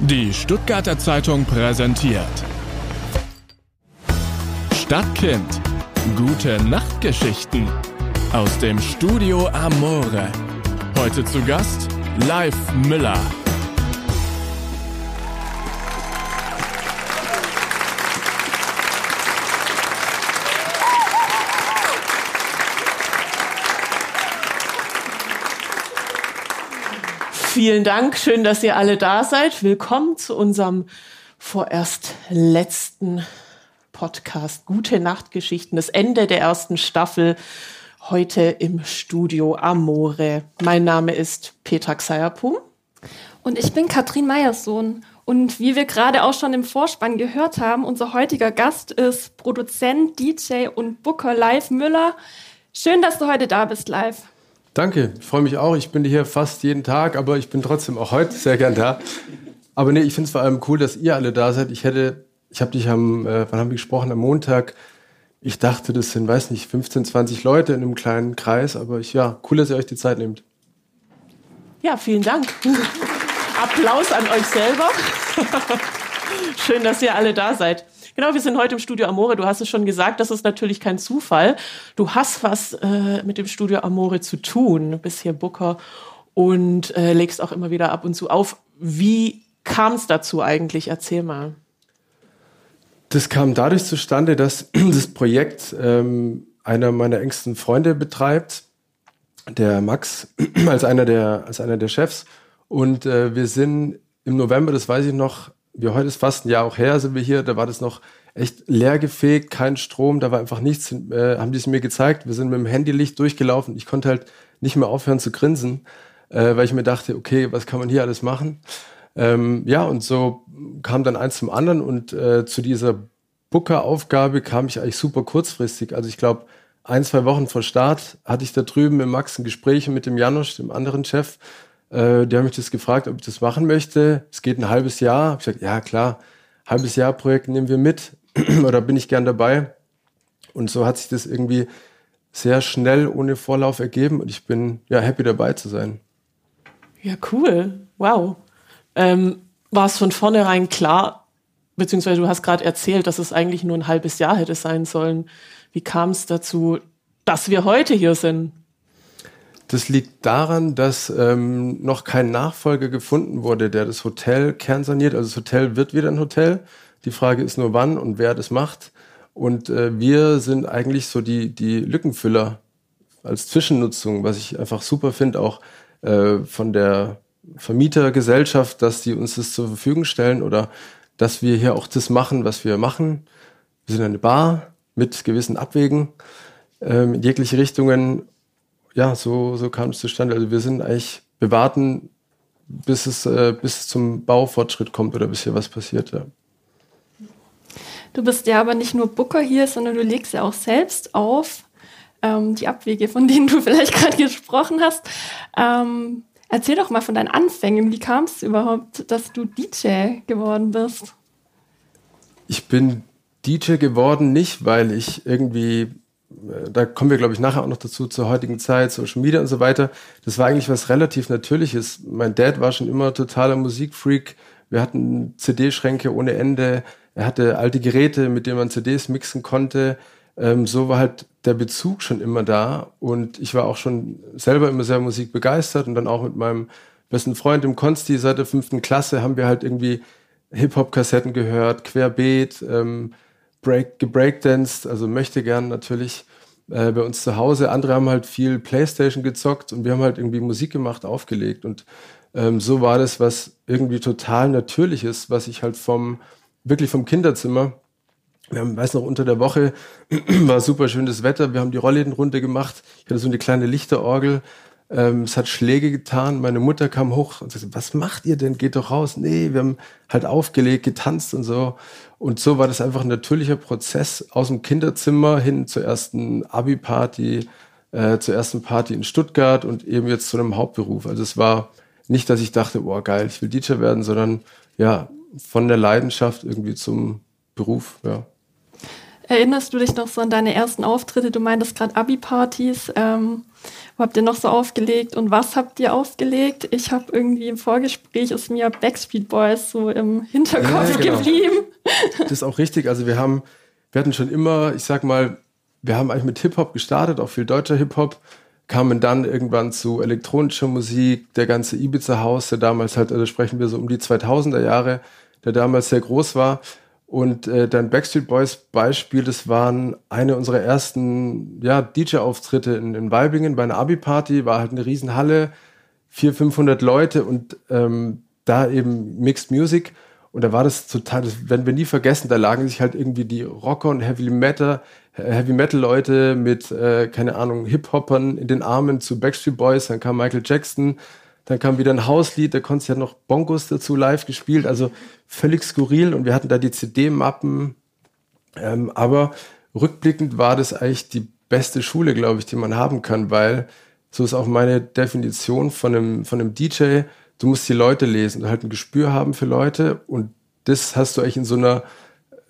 Die Stuttgarter Zeitung präsentiert Stadtkind. Gute Nachtgeschichten aus dem Studio Amore. Heute zu Gast Live Müller. Vielen Dank, schön, dass ihr alle da seid. Willkommen zu unserem vorerst letzten Podcast Gute Nachtgeschichten, das Ende der ersten Staffel. Heute im Studio Amore. Mein Name ist Petra Xayapum. Und ich bin Katrin Meyerssohn. Und wie wir gerade auch schon im Vorspann gehört haben, unser heutiger Gast ist Produzent, DJ und Booker Live Müller. Schön, dass du heute da bist, live. Danke, ich freue mich auch. Ich bin hier fast jeden Tag, aber ich bin trotzdem auch heute sehr gern da. Aber nee, ich finde es vor allem cool, dass ihr alle da seid. Ich hätte, ich habe dich am, äh, wann haben wir gesprochen? Am Montag. Ich dachte, das sind, weiß nicht, 15, 20 Leute in einem kleinen Kreis, aber ich, ja, cool, dass ihr euch die Zeit nehmt. Ja, vielen Dank. Applaus an euch selber. Schön, dass ihr alle da seid. Genau, wir sind heute im Studio Amore. Du hast es schon gesagt, das ist natürlich kein Zufall. Du hast was äh, mit dem Studio Amore zu tun. Bist hier Booker und äh, legst auch immer wieder ab und zu auf. Wie kam es dazu eigentlich? Erzähl mal. Das kam dadurch zustande, dass das Projekt ähm, einer meiner engsten Freunde betreibt, der Max, als einer der, als einer der Chefs. Und äh, wir sind im November, das weiß ich noch, wir heute ist fast ein Jahr auch her, sind wir hier, da war das noch echt leer gefegt, kein Strom, da war einfach nichts, äh, haben die es mir gezeigt. Wir sind mit dem Handylicht durchgelaufen. Ich konnte halt nicht mehr aufhören zu grinsen, äh, weil ich mir dachte, okay, was kann man hier alles machen? Ähm, ja, und so kam dann eins zum anderen und äh, zu dieser Booker-Aufgabe kam ich eigentlich super kurzfristig. Also ich glaube, ein, zwei Wochen vor Start hatte ich da drüben mit Max ein Gespräch mit dem Janusz, dem anderen Chef, äh, die haben mich das gefragt, ob ich das machen möchte. Es geht ein halbes Jahr. Ich gesagt, ja klar, halbes Jahr Projekt nehmen wir mit oder bin ich gern dabei. Und so hat sich das irgendwie sehr schnell ohne Vorlauf ergeben und ich bin ja happy dabei zu sein. Ja, cool. Wow. Ähm, war es von vornherein klar, beziehungsweise du hast gerade erzählt, dass es eigentlich nur ein halbes Jahr hätte sein sollen. Wie kam es dazu, dass wir heute hier sind? Das liegt daran, dass ähm, noch kein Nachfolger gefunden wurde, der das Hotel kernsaniert. Also das Hotel wird wieder ein Hotel. Die Frage ist nur wann und wer das macht. Und äh, wir sind eigentlich so die, die Lückenfüller als Zwischennutzung, was ich einfach super finde, auch äh, von der Vermietergesellschaft, dass die uns das zur Verfügung stellen oder dass wir hier auch das machen, was wir machen. Wir sind eine Bar mit gewissen Abwägen ähm, in jegliche Richtungen ja, so, so kam es zustande. Also wir sind eigentlich, wir warten, bis es, äh, bis es zum Baufortschritt kommt oder bis hier was passiert, ja. Du bist ja aber nicht nur Booker hier, sondern du legst ja auch selbst auf ähm, die Abwege, von denen du vielleicht gerade gesprochen hast. Ähm, erzähl doch mal von deinen Anfängen. Wie kam es überhaupt, dass du DJ geworden bist? Ich bin DJ geworden nicht, weil ich irgendwie da kommen wir, glaube ich, nachher auch noch dazu, zur heutigen Zeit, Social Media und so weiter. Das war eigentlich was relativ Natürliches. Mein Dad war schon immer totaler Musikfreak. Wir hatten CD-Schränke ohne Ende. Er hatte alte Geräte, mit denen man CDs mixen konnte. Ähm, so war halt der Bezug schon immer da. Und ich war auch schon selber immer sehr musikbegeistert und dann auch mit meinem besten Freund im Konsti seit der fünften Klasse haben wir halt irgendwie Hip-Hop-Kassetten gehört, querbeet, ähm, Break, gebreakdanced, also möchte gern natürlich äh, bei uns zu Hause. Andere haben halt viel Playstation gezockt und wir haben halt irgendwie Musik gemacht, aufgelegt. Und ähm, so war das, was irgendwie total natürlich ist, was ich halt vom, wirklich vom Kinderzimmer, wir haben, weiß noch, unter der Woche war super schönes Wetter, wir haben die Rollläden runtergemacht, ich hatte so eine kleine Lichterorgel, ähm, es hat Schläge getan. Meine Mutter kam hoch und sagte, was macht ihr denn? Geht doch raus. Nee, wir haben halt aufgelegt, getanzt und so. Und so war das einfach ein natürlicher Prozess aus dem Kinderzimmer hin zur ersten Abi-Party, äh, zur ersten Party in Stuttgart und eben jetzt zu einem Hauptberuf. Also es war nicht, dass ich dachte, boah, geil, ich will DJ werden, sondern ja, von der Leidenschaft irgendwie zum Beruf, ja. Erinnerst du dich noch so an deine ersten Auftritte? Du meintest gerade Abi-Partys. Ähm, wo habt ihr noch so aufgelegt und was habt ihr aufgelegt? Ich habe irgendwie im Vorgespräch ist mir Backstreet Boys so im Hinterkopf ja, genau. geblieben. Das ist auch richtig. Also wir haben, wir hatten schon immer, ich sag mal, wir haben eigentlich mit Hip-Hop gestartet, auch viel deutscher Hip-Hop, kamen dann irgendwann zu elektronischer Musik, der ganze Ibiza-Haus, der damals halt, also sprechen wir so um die 2000er Jahre, der damals sehr groß war. Und äh, dein Backstreet Boys Beispiel, das waren eine unserer ersten ja, DJ-Auftritte in, in Weibingen bei einer Abi-Party, war halt eine Riesenhalle, 400, 500 Leute und ähm, da eben Mixed Music. Und da war das total, das werden wir nie vergessen, da lagen sich halt irgendwie die Rocker und Heavy Metal, Heavy Metal Leute mit, äh, keine Ahnung, Hip-Hoppern in den Armen zu Backstreet Boys, dann kam Michael Jackson, dann kam wieder ein Hauslied, der konnte ja noch Bongos dazu live gespielt, also völlig skurril und wir hatten da die CD-Mappen. Ähm, aber rückblickend war das eigentlich die beste Schule, glaube ich, die man haben kann, weil so ist auch meine Definition von einem, von einem DJ. Du musst die Leute lesen, halt ein Gespür haben für Leute und das hast du eigentlich in so einer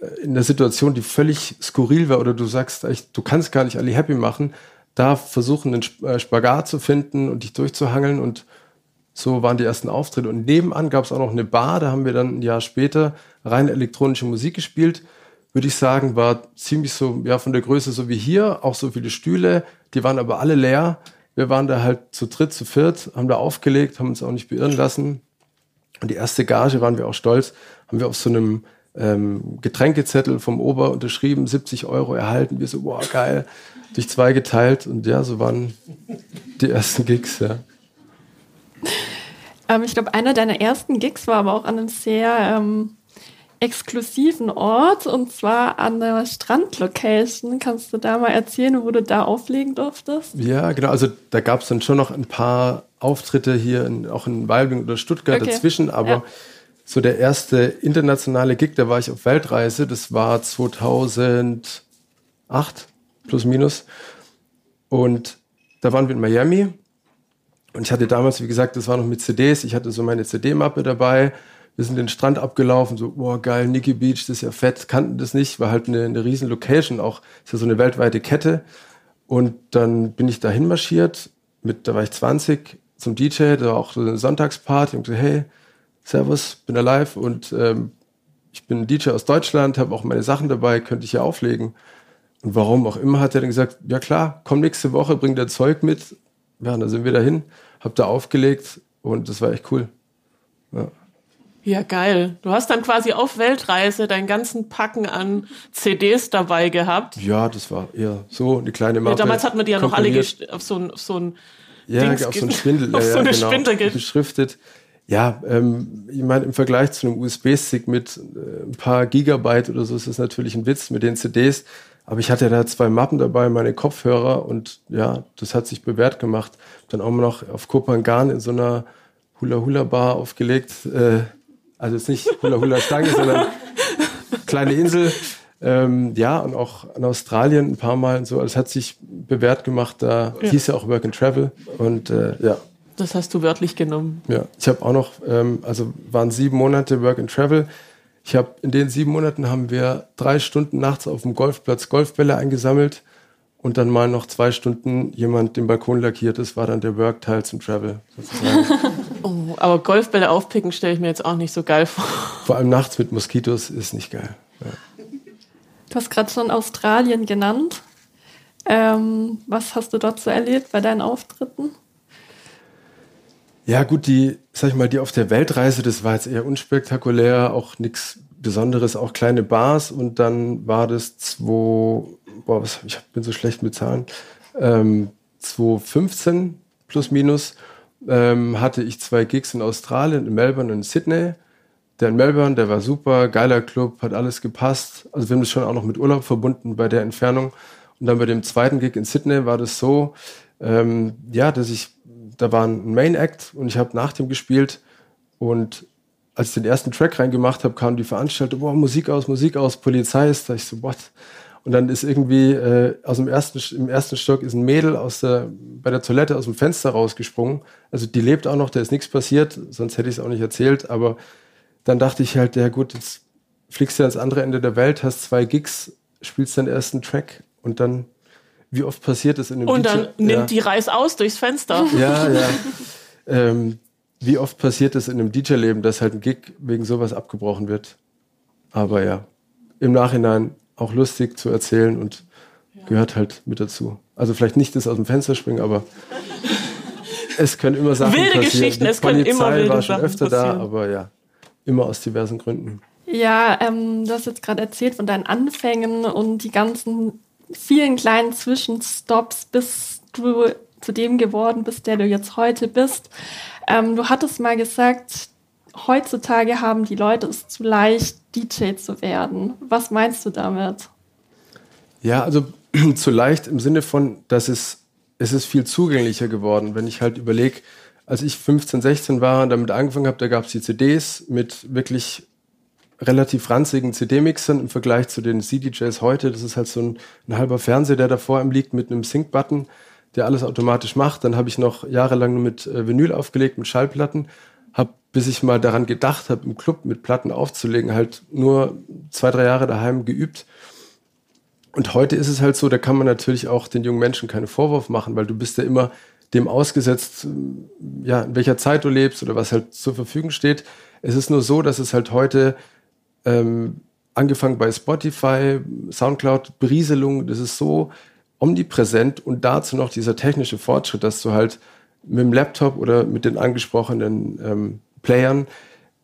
äh, in einer Situation, die völlig skurril war oder du sagst, echt, du kannst gar nicht alle happy machen, da versuchen, einen äh, Spagat zu finden und dich durchzuhangeln und so waren die ersten Auftritte. Und nebenan gab es auch noch eine Bar, da haben wir dann ein Jahr später rein elektronische Musik gespielt. Würde ich sagen, war ziemlich so, ja, von der Größe so wie hier, auch so viele Stühle, die waren aber alle leer. Wir waren da halt zu dritt, zu viert, haben da aufgelegt, haben uns auch nicht beirren lassen. Und die erste Gage waren wir auch stolz, haben wir auf so einem ähm, Getränkezettel vom Ober unterschrieben, 70 Euro erhalten. Wir so, boah, geil, durch zwei geteilt. Und ja, so waren die ersten Gigs, ja. Ähm, ich glaube, einer deiner ersten Gigs war aber auch an einem sehr ähm, exklusiven Ort und zwar an der Strandlocation. Kannst du da mal erzählen, wo du da auflegen durftest? Ja, genau. Also da gab es dann schon noch ein paar Auftritte hier, in, auch in Weilbing oder Stuttgart okay. dazwischen, aber ja. so der erste internationale Gig, da war ich auf Weltreise, das war 2008 plus minus und da waren wir in Miami und ich hatte damals, wie gesagt, das war noch mit CDs, ich hatte so meine CD-Mappe dabei. Wir sind den Strand abgelaufen, so, boah, geil, Nikki Beach, das ist ja fett, kannten das nicht, war halt eine, eine riesen Location, auch, ist ja so eine weltweite Kette. Und dann bin ich dahin marschiert, mit, da war ich 20, zum DJ, da war auch so eine Sonntagsparty und so, hey, Servus, bin alive und ähm, ich bin DJ aus Deutschland, habe auch meine Sachen dabei, könnte ich ja auflegen. Und warum auch immer hat er dann gesagt, ja klar, komm nächste Woche, bring dein Zeug mit ja, dann sind wir dahin, hab da aufgelegt und das war echt cool. Ja. Ja, geil. Du hast dann quasi auf Weltreise deinen ganzen Packen an CDs dabei gehabt. Ja, das war eher so eine kleine Mappe. Ja, damals hat man die ja noch alle auf so ein, auf so ein ja, Dings auf so ein Spindel, auf ja, so eine genau, Spindel beschriftet. Ja, ähm, ich meine, im Vergleich zu einem USB-Stick mit äh, ein paar Gigabyte oder so ist das natürlich ein Witz mit den CDs. Aber ich hatte da zwei Mappen dabei, meine Kopfhörer und ja, das hat sich bewährt gemacht. Dann auch noch auf Kopangan in so einer Hula-Hula-Bar aufgelegt. Äh, also jetzt nicht Hula-Hula-Stange, sondern kleine Insel. Ähm, ja, und auch in Australien ein paar Mal und so. Also es hat sich bewährt gemacht. Da ja. hieß ja auch Work and Travel. Und äh, ja. Das hast du wörtlich genommen. Ja, ich habe auch noch, ähm, also waren sieben Monate Work and Travel. Ich habe in den sieben Monaten haben wir drei Stunden nachts auf dem Golfplatz Golfbälle eingesammelt und dann mal noch zwei Stunden jemand den Balkon lackiert. Das war dann der Work-Teil zum Travel sozusagen. oh, aber Golfbälle aufpicken stelle ich mir jetzt auch nicht so geil vor. Vor allem nachts mit Moskitos ist nicht geil. Ja. Du hast gerade schon Australien genannt. Ähm, was hast du dort so erlebt bei deinen Auftritten? Ja, gut, die, sag ich mal, die auf der Weltreise, das war jetzt eher unspektakulär, auch nichts Besonderes, auch kleine Bars und dann war das 2, boah, was, ich bin so schlecht mit Zahlen, ähm, 2015 plus minus ähm, hatte ich zwei Gigs in Australien, in Melbourne und in Sydney. Der in Melbourne, der war super, geiler Club, hat alles gepasst. Also wir haben das schon auch noch mit Urlaub verbunden bei der Entfernung. Und dann bei dem zweiten Gig in Sydney war das so, ähm, ja, dass ich da war ein Main Act und ich habe nach dem gespielt und als ich den ersten Track reingemacht habe, kam die Veranstaltung, boah, Musik aus, Musik aus, Polizei ist da. Ich so, what? Und dann ist irgendwie äh, aus dem ersten, im ersten Stock ist ein Mädel aus der, bei der Toilette aus dem Fenster rausgesprungen. Also die lebt auch noch, da ist nichts passiert, sonst hätte ich es auch nicht erzählt. Aber dann dachte ich halt, ja gut, jetzt fliegst du ans andere Ende der Welt, hast zwei Gigs spielst deinen ersten Track und dann, wie oft passiert das in einem Und dann DJ nimmt ja. die Reis aus durchs Fenster. Ja, ja. ähm, wie oft passiert es in einem DJ-Leben, dass halt ein Gig wegen sowas abgebrochen wird? Aber ja, im Nachhinein auch lustig zu erzählen und gehört halt mit dazu. Also vielleicht nicht das aus dem Fenster springen, aber es können immer Sachen Wilde passieren. Geschichten, Die es können immer Polizei wilde war schon Sachen öfter da, passieren. aber ja, immer aus diversen Gründen. Ja, ähm, du hast jetzt gerade erzählt von deinen Anfängen und die ganzen vielen kleinen Zwischenstops, bis du zu dem geworden bist, der du jetzt heute bist. Ähm, du hattest mal gesagt, heutzutage haben die Leute es zu leicht, DJ zu werden. Was meinst du damit? Ja, also zu leicht im Sinne von, dass es, es ist viel zugänglicher geworden. Wenn ich halt überlege, als ich 15, 16 war und damit angefangen habe, da gab es die CDs mit wirklich relativ ranzigen CD-Mixern im Vergleich zu den CDJs heute. Das ist halt so ein, ein halber Fernseher, der da vor ihm liegt mit einem Sync-Button, der alles automatisch macht. Dann habe ich noch jahrelang nur mit äh, Vinyl aufgelegt, mit Schallplatten. Hab, bis ich mal daran gedacht habe, im Club mit Platten aufzulegen, halt nur zwei, drei Jahre daheim geübt. Und heute ist es halt so, da kann man natürlich auch den jungen Menschen keinen Vorwurf machen, weil du bist ja immer dem ausgesetzt, ja, in welcher Zeit du lebst oder was halt zur Verfügung steht. Es ist nur so, dass es halt heute ähm, angefangen bei Spotify, Soundcloud, Berieselung, das ist so omnipräsent und dazu noch dieser technische Fortschritt, dass du halt mit dem Laptop oder mit den angesprochenen ähm, Playern,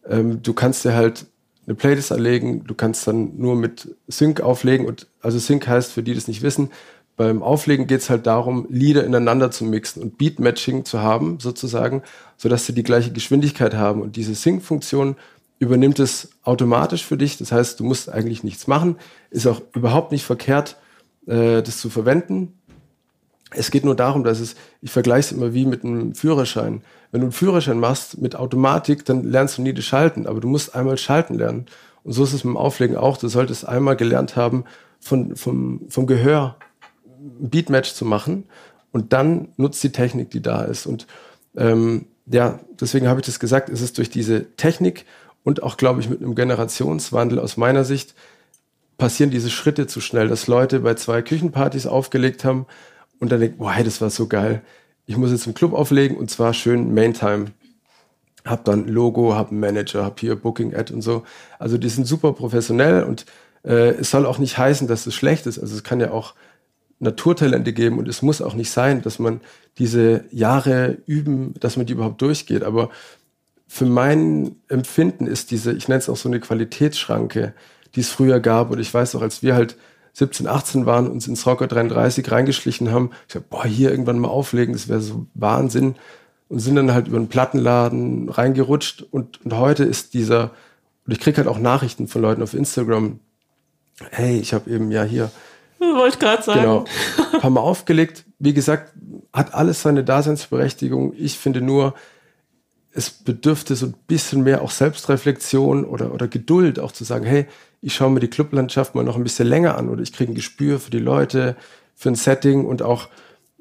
ähm, du kannst dir halt eine Playlist anlegen, du kannst dann nur mit Sync auflegen und also Sync heißt für die, die das nicht wissen, beim Auflegen geht es halt darum, Lieder ineinander zu mixen und Beat-Matching zu haben, sozusagen, sodass sie die gleiche Geschwindigkeit haben. Und diese Sync-Funktion übernimmt es automatisch für dich. Das heißt, du musst eigentlich nichts machen. Ist auch überhaupt nicht verkehrt, äh, das zu verwenden. Es geht nur darum, dass es, ich vergleiche es immer wie mit einem Führerschein. Wenn du einen Führerschein machst mit Automatik, dann lernst du nie das Schalten, aber du musst einmal Schalten lernen. Und so ist es mit dem Auflegen auch. Du solltest einmal gelernt haben, von, vom, vom Gehör ein Beatmatch zu machen und dann nutzt die Technik, die da ist. Und ähm, ja, deswegen habe ich das gesagt, es ist durch diese Technik und auch, glaube ich, mit einem Generationswandel aus meiner Sicht passieren diese Schritte zu schnell, dass Leute bei zwei Küchenpartys aufgelegt haben und dann denken, boah, hey, das war so geil. Ich muss jetzt im Club auflegen und zwar schön Maintime. Hab dann Logo, hab einen Manager, hab hier Booking Ad und so. Also die sind super professionell und äh, es soll auch nicht heißen, dass es schlecht ist. Also es kann ja auch Naturtalente geben und es muss auch nicht sein, dass man diese Jahre üben, dass man die überhaupt durchgeht. Aber für mein Empfinden ist diese, ich nenne es auch so eine Qualitätsschranke, die es früher gab. Und ich weiß auch, als wir halt 17, 18 waren, uns ins Rocker 33 reingeschlichen haben, ich sag, boah, hier irgendwann mal auflegen, das wäre so Wahnsinn. Und sind dann halt über einen Plattenladen reingerutscht. Und, und heute ist dieser, und ich krieg halt auch Nachrichten von Leuten auf Instagram, hey, ich habe eben ja hier Wollte ich gerade sagen. Genau. Ein paar Mal aufgelegt. Wie gesagt, hat alles seine Daseinsberechtigung. Ich finde nur, es bedürfte so ein bisschen mehr auch Selbstreflexion oder, oder Geduld, auch zu sagen, hey, ich schaue mir die Clublandschaft mal noch ein bisschen länger an oder ich kriege ein Gespür für die Leute, für ein Setting und auch,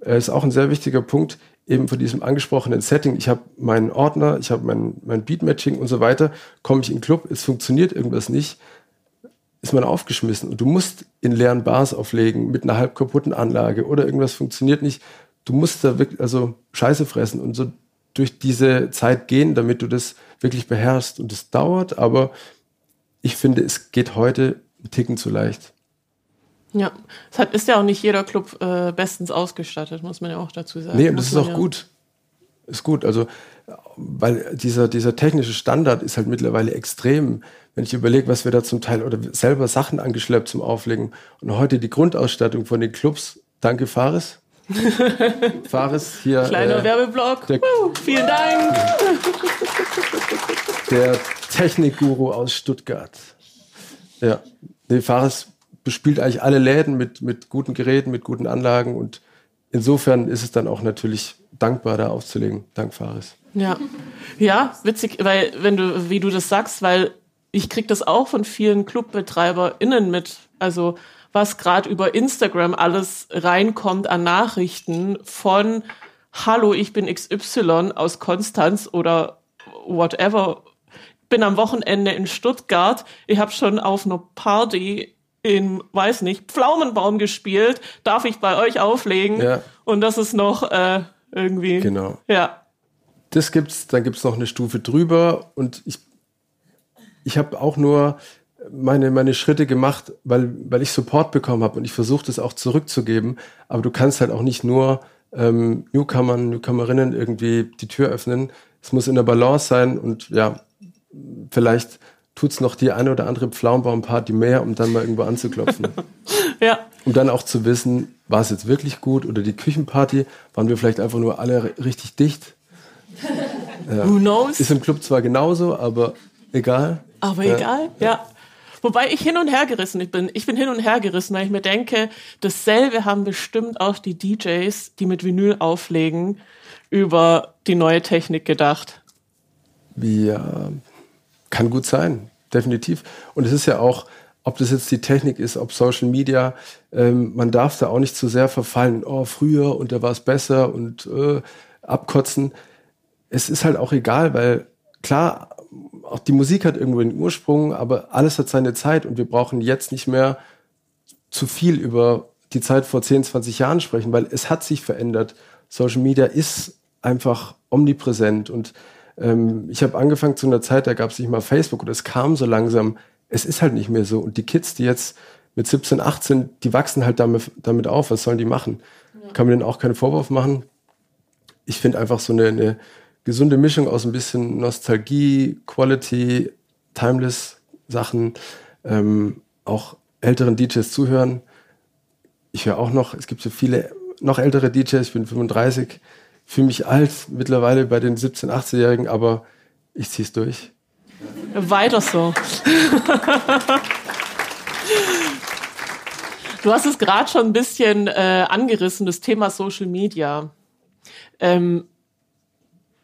äh, ist auch ein sehr wichtiger Punkt, eben von diesem angesprochenen Setting. Ich habe meinen Ordner, ich habe mein, mein Beatmatching und so weiter, komme ich in den Club, es funktioniert irgendwas nicht, ist man aufgeschmissen und du musst in leeren Bars auflegen mit einer halb kaputten Anlage oder irgendwas funktioniert nicht. Du musst da wirklich, also Scheiße fressen und so durch diese Zeit gehen, damit du das wirklich beherrschst. Und es dauert, aber ich finde, es geht heute ein Ticken zu leicht. Ja, es hat, ist ja auch nicht jeder Club äh, bestens ausgestattet, muss man ja auch dazu sagen. Nee, und das ist auch ja- gut. Ist gut. Also, weil dieser, dieser technische Standard ist halt mittlerweile extrem. Wenn ich überlege, was wir da zum Teil oder selber Sachen angeschleppt zum Auflegen und heute die Grundausstattung von den Clubs, danke Fares. Fares hier. Kleiner äh, Werbeblock. der- Uh, vielen Dank. der Technikguru aus Stuttgart. Ja, nee, Fares bespielt eigentlich alle Läden mit, mit guten Geräten, mit guten Anlagen und insofern ist es dann auch natürlich dankbar, da aufzulegen. Dank Fares. Ja. Ja, witzig, weil, wenn du, wie du das sagst, weil ich krieg das auch von vielen ClubbetreiberInnen mit. Also, was gerade über Instagram alles reinkommt an Nachrichten von Hallo, ich bin XY aus Konstanz oder whatever. Bin am Wochenende in Stuttgart. Ich habe schon auf einer Party in, weiß nicht, Pflaumenbaum gespielt, darf ich bei euch auflegen? Ja. Und das ist noch äh, irgendwie. Genau. Ja. Das gibt's, dann gibt's noch eine Stufe drüber und ich, ich habe auch nur meine, meine Schritte gemacht, weil, weil ich Support bekommen habe und ich versuche das auch zurückzugeben. Aber du kannst halt auch nicht nur ähm, Newcomern, Newcomerinnen irgendwie die Tür öffnen. Es muss in der Balance sein und ja, vielleicht tut's noch die eine oder andere Pflaumenbaumparty mehr, um dann mal irgendwo anzuklopfen. Ja. um dann auch zu wissen, war es jetzt wirklich gut oder die Küchenparty, waren wir vielleicht einfach nur alle ri- richtig dicht. Who knows? Ist im Club zwar genauso, aber egal. Aber Ja. egal, ja. Wobei ich hin und her gerissen bin. Ich bin hin und her gerissen, weil ich mir denke, dasselbe haben bestimmt auch die DJs, die mit Vinyl auflegen, über die neue Technik gedacht. Ja, kann gut sein, definitiv. Und es ist ja auch, ob das jetzt die Technik ist, ob Social Media, ähm, man darf da auch nicht zu sehr verfallen, oh, früher und da war es besser und äh, abkotzen. Es ist halt auch egal, weil klar, auch die Musik hat irgendwo den Ursprung, aber alles hat seine Zeit und wir brauchen jetzt nicht mehr zu viel über die Zeit vor 10, 20 Jahren sprechen, weil es hat sich verändert. Social Media ist einfach omnipräsent und ähm, ich habe angefangen zu einer Zeit, da gab es nicht mal Facebook und es kam so langsam. Es ist halt nicht mehr so. Und die Kids, die jetzt mit 17, 18, die wachsen halt damit, damit auf. Was sollen die machen? Kann man denen auch keinen Vorwurf machen. Ich finde einfach so eine, eine gesunde Mischung aus ein bisschen Nostalgie, Quality, Timeless Sachen, ähm, auch älteren DJs zuhören. Ich höre auch noch, es gibt so viele noch ältere DJs, ich bin 35, fühle mich alt mittlerweile bei den 17-, 18-Jährigen, aber ich ziehe es durch. Weiter so. du hast es gerade schon ein bisschen äh, angerissen, das Thema Social Media. Ähm,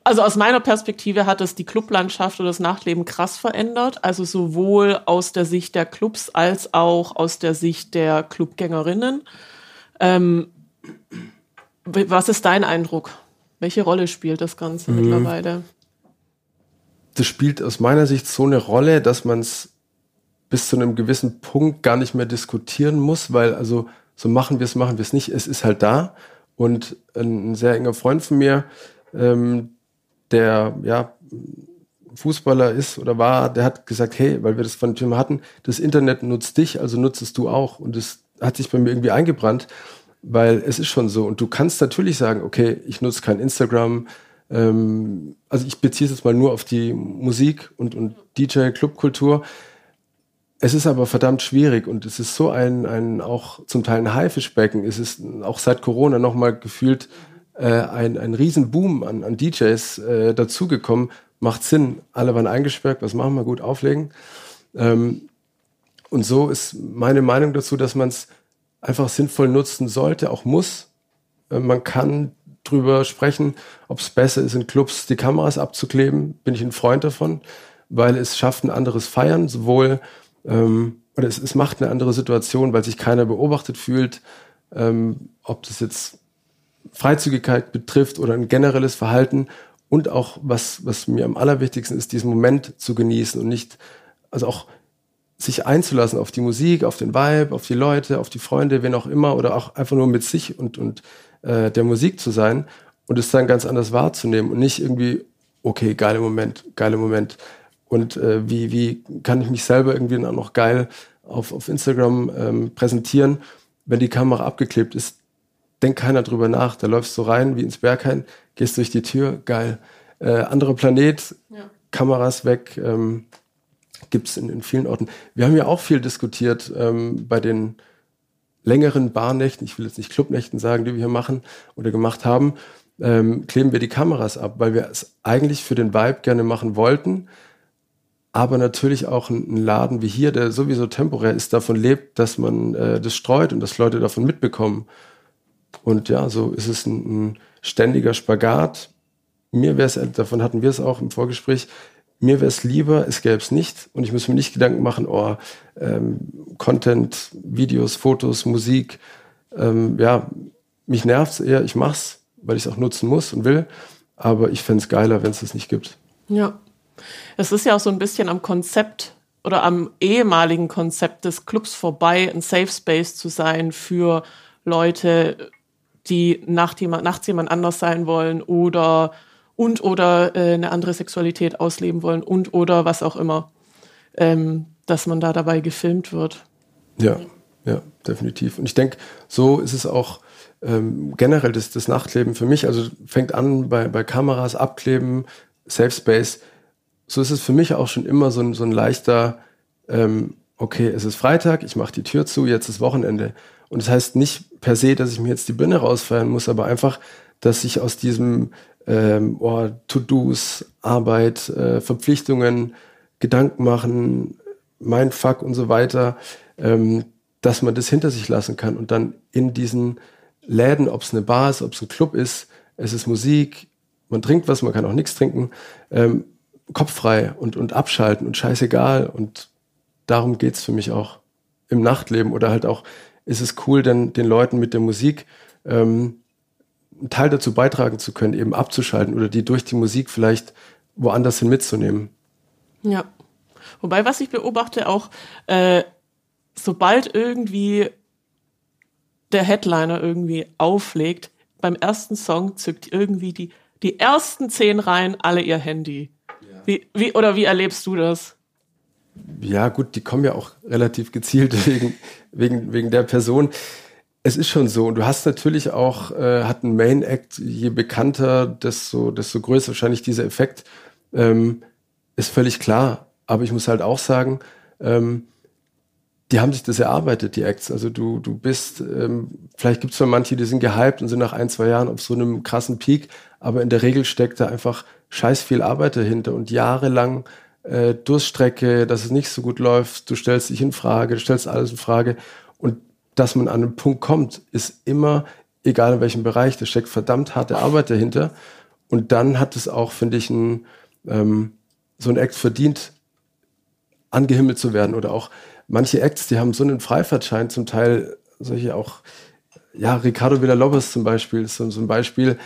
also aus meiner Perspektive hat es die Clublandschaft oder das Nachtleben krass verändert. Also sowohl aus der Sicht der Clubs als auch aus der Sicht der Clubgängerinnen. Ähm, was ist dein Eindruck? Welche Rolle spielt das Ganze mittlerweile? das spielt aus meiner Sicht so eine Rolle, dass man es bis zu einem gewissen Punkt gar nicht mehr diskutieren muss, weil also so machen wir es, machen wir es nicht. Es ist halt da. Und ein sehr enger Freund von mir, ähm, der ja Fußballer ist oder war, der hat gesagt, hey, weil wir das von Thema hatten, das Internet nutzt dich, also nutzt du auch. Und das hat sich bei mir irgendwie eingebrannt, weil es ist schon so. Und du kannst natürlich sagen, okay, ich nutze kein Instagram, ähm, also ich beziehe es jetzt mal nur auf die Musik und, und DJ-Clubkultur. Es ist aber verdammt schwierig und es ist so ein, ein auch zum Teil ein Haifischbecken. Es ist auch seit Corona nochmal gefühlt äh, ein, ein Riesenboom an, an DJs äh, dazugekommen. Macht Sinn. Alle waren eingesperrt. Was machen wir? Gut auflegen. Ähm, und so ist meine Meinung dazu, dass man es einfach sinnvoll nutzen sollte, auch muss. Äh, man kann drüber sprechen, ob es besser ist, in Clubs die Kameras abzukleben. Bin ich ein Freund davon, weil es schafft ein anderes Feiern, sowohl ähm, oder es, es macht eine andere Situation, weil sich keiner beobachtet fühlt, ähm, ob das jetzt Freizügigkeit betrifft oder ein generelles Verhalten und auch was, was mir am allerwichtigsten ist, diesen Moment zu genießen und nicht, also auch sich einzulassen auf die Musik, auf den Vibe, auf die Leute, auf die Freunde, wen auch immer, oder auch einfach nur mit sich und, und äh, der Musik zu sein und es dann ganz anders wahrzunehmen und nicht irgendwie, okay, geiler Moment, geiler Moment. Und äh, wie, wie kann ich mich selber irgendwie dann auch noch geil auf, auf Instagram ähm, präsentieren, wenn die Kamera abgeklebt ist, denkt keiner drüber nach. Da läufst du rein wie ins Berghain, gehst durch die Tür, geil. Äh, anderer Planet, Ja. Kameras weg, ähm, gibt's in, in vielen Orten. Wir haben ja auch viel diskutiert ähm, bei den längeren Barnächten, ich will jetzt nicht Clubnächten sagen, die wir hier machen oder gemacht haben, ähm, kleben wir die Kameras ab, weil wir es eigentlich für den Vibe gerne machen wollten, aber natürlich auch ein, ein Laden wie hier, der sowieso temporär ist, davon lebt, dass man äh, das streut und dass Leute davon mitbekommen. Und ja, so ist es ein, ein ständiger Spagat. Mir wäre es, davon hatten wir es auch im Vorgespräch, mir wäre es lieber, es gäbe es nicht und ich muss mir nicht Gedanken machen, oh, ähm, Content, Videos, Fotos, Musik, ähm, ja, mich nervt's eher, ich mach's, weil ich es auch nutzen muss und will, aber ich fänd's geiler, wenn es das nicht gibt. Ja. Es ist ja auch so ein bisschen am Konzept oder am ehemaligen Konzept des Clubs vorbei, ein Safe Space zu sein für Leute, die nacht jemand, nachts jemand anders sein wollen oder und oder äh, eine andere Sexualität ausleben wollen und oder was auch immer, ähm, dass man da dabei gefilmt wird. Ja, ja, definitiv. Und ich denke, so ist es auch ähm, generell das, das Nachtleben für mich. Also fängt an bei, bei Kameras, Abkleben, Safe Space. So ist es für mich auch schon immer so ein, so ein leichter, ähm, okay, es ist Freitag, ich mache die Tür zu, jetzt ist Wochenende. Und das heißt nicht per se, dass ich mir jetzt die Birne rausfeiern muss, aber einfach, dass ich aus diesem ähm, oh, To-Dos, Arbeit, äh, Verpflichtungen, Gedanken machen, mein Fuck und so weiter, ähm, dass man das hinter sich lassen kann und dann in diesen Läden, ob es eine Bar ist, ob es ein Club ist, es ist Musik, man trinkt was, man kann auch nichts trinken, ähm, kopffrei und, und abschalten und scheißegal. Und darum geht's für mich auch im Nachtleben oder halt auch, ist es cool, dann den Leuten mit der Musik ähm, einen Teil dazu beitragen zu können, eben abzuschalten oder die durch die Musik vielleicht woanders hin mitzunehmen. Ja. Wobei, was ich beobachte, auch, äh, sobald irgendwie der Headliner irgendwie auflegt, beim ersten Song zückt irgendwie die, die ersten zehn Reihen alle ihr Handy. Ja. Wie, wie, oder wie erlebst du das? Ja, gut, die kommen ja auch relativ gezielt wegen, wegen, wegen der Person. Es ist schon so. Und du hast natürlich auch, äh, hat ein Main Act, je bekannter, desto, desto größer wahrscheinlich dieser Effekt. Ähm, ist völlig klar. Aber ich muss halt auch sagen, ähm, die haben sich das erarbeitet, die Acts. Also du, du bist, ähm, vielleicht gibt es zwar manche, die sind gehypt und sind nach ein, zwei Jahren auf so einem krassen Peak, aber in der Regel steckt da einfach scheiß viel Arbeit dahinter und jahrelang äh, Durststrecke, dass es nicht so gut läuft, du stellst dich in Frage, du stellst alles in Frage und dass man an einen Punkt kommt, ist immer, egal in welchem Bereich, da steckt verdammt harte Arbeit dahinter. Und dann hat es auch, finde ich, ein, ähm, so ein Act verdient, angehimmelt zu werden. Oder auch manche Acts, die haben so einen Freifahrtschein, zum Teil solche auch, ja, Ricardo Villalobos zum Beispiel ist so, so ein Beispiel,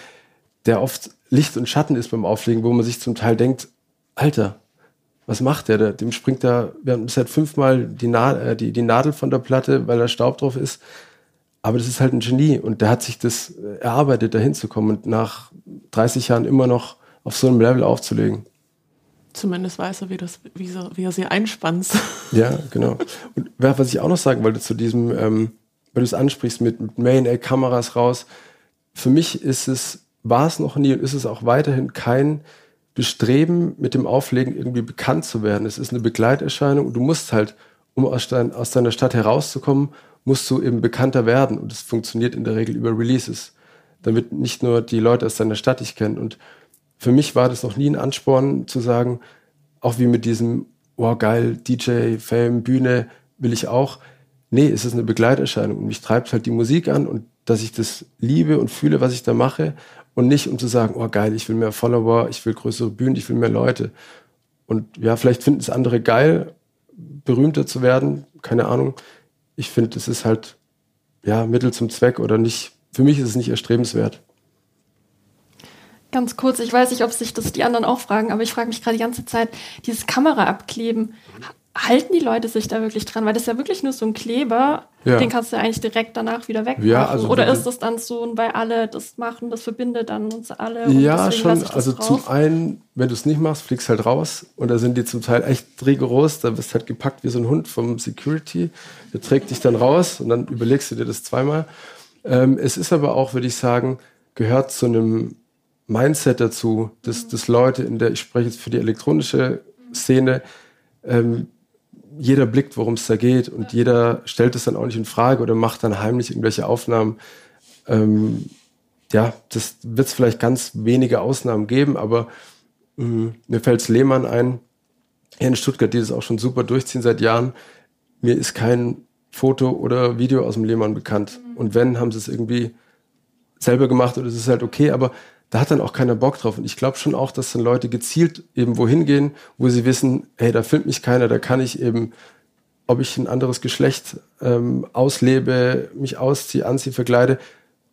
der oft Licht und Schatten ist beim Auflegen, wo man sich zum Teil denkt, Alter, was macht der? Dem springt da, wir haben bisher fünfmal die, Na äh, die, die Nadel von der Platte, weil da Staub drauf ist. Aber das ist halt ein Genie und der hat sich das äh, erarbeitet, da hinzukommen und nach 30 Jahren immer noch auf so einem Level aufzulegen. Zumindest weiß er, wie, das, wie, so, wie er sie einspannt. Ja, genau. Und was ich auch noch sagen wollte zu diesem, ähm, weil du es ansprichst mit, mit Main-Kameras raus, für mich ist es, war es noch nie und ist es auch weiterhin kein Bestreben, mit dem Auflegen irgendwie bekannt zu werden. Es ist eine Begleiterscheinung und du musst halt, um aus, dein, aus deiner Stadt herauszukommen, musst du eben bekannter werden. Und es funktioniert in der Regel über Releases, damit nicht nur die Leute aus deiner Stadt dich kennen. Und für mich war das noch nie ein Ansporn zu sagen, auch wie mit diesem, oh geil, DJ, Fame, Bühne, will ich auch. Nee, es ist eine Begleiterscheinung und mich treibt halt die Musik an und dass ich das liebe und fühle, was ich da mache und nicht um zu sagen, oh geil, ich will mehr Follower, ich will größere Bühnen, ich will mehr Leute. Und ja, vielleicht finden es andere geil, berühmter zu werden, keine Ahnung. Ich finde, es ist halt ja Mittel zum Zweck oder nicht. Für mich ist es nicht erstrebenswert. Ganz kurz, ich weiß nicht, ob sich das die anderen auch fragen, aber ich frage mich gerade die ganze Zeit, dieses Kamera abkleben, halten die Leute sich da wirklich dran? Weil das ist ja wirklich nur so ein Kleber, ja. den kannst du eigentlich direkt danach wieder wegmachen. Ja, also Oder ist das dann so, weil alle das machen, das verbindet dann uns alle? ja, schon. Also drauf? zum einen, wenn du es nicht machst, fliegst halt raus. Und da sind die zum Teil echt rigoros. Da bist halt gepackt wie so ein Hund vom Security. Der trägt dich dann raus und dann überlegst du dir das zweimal. Ähm, es ist aber auch, würde ich sagen, gehört zu einem Mindset dazu, dass, dass Leute in der, ich spreche jetzt für die elektronische Szene, ähm, jeder blickt, worum es da geht und jeder stellt es dann auch nicht in Frage oder macht dann heimlich irgendwelche Aufnahmen. Ähm, ja, das wird es vielleicht ganz wenige Ausnahmen geben, aber mh, mm, mir fällt Lehmann ein, hier in Stuttgart, die das auch schon super durchziehen seit Jahren. Mir ist kein Foto oder Video aus dem Lehmann bekannt. Und wenn, haben sie es irgendwie selber gemacht und es ist halt okay, aber da hat dann auch keiner Bock drauf. Und ich glaube schon auch, dass dann Leute gezielt eben wohin gehen, wo sie wissen, hey, da filmt mich keiner, da kann ich eben, ob ich ein anderes Geschlecht ähm, auslebe, mich ausziehe, anziehe, verkleide,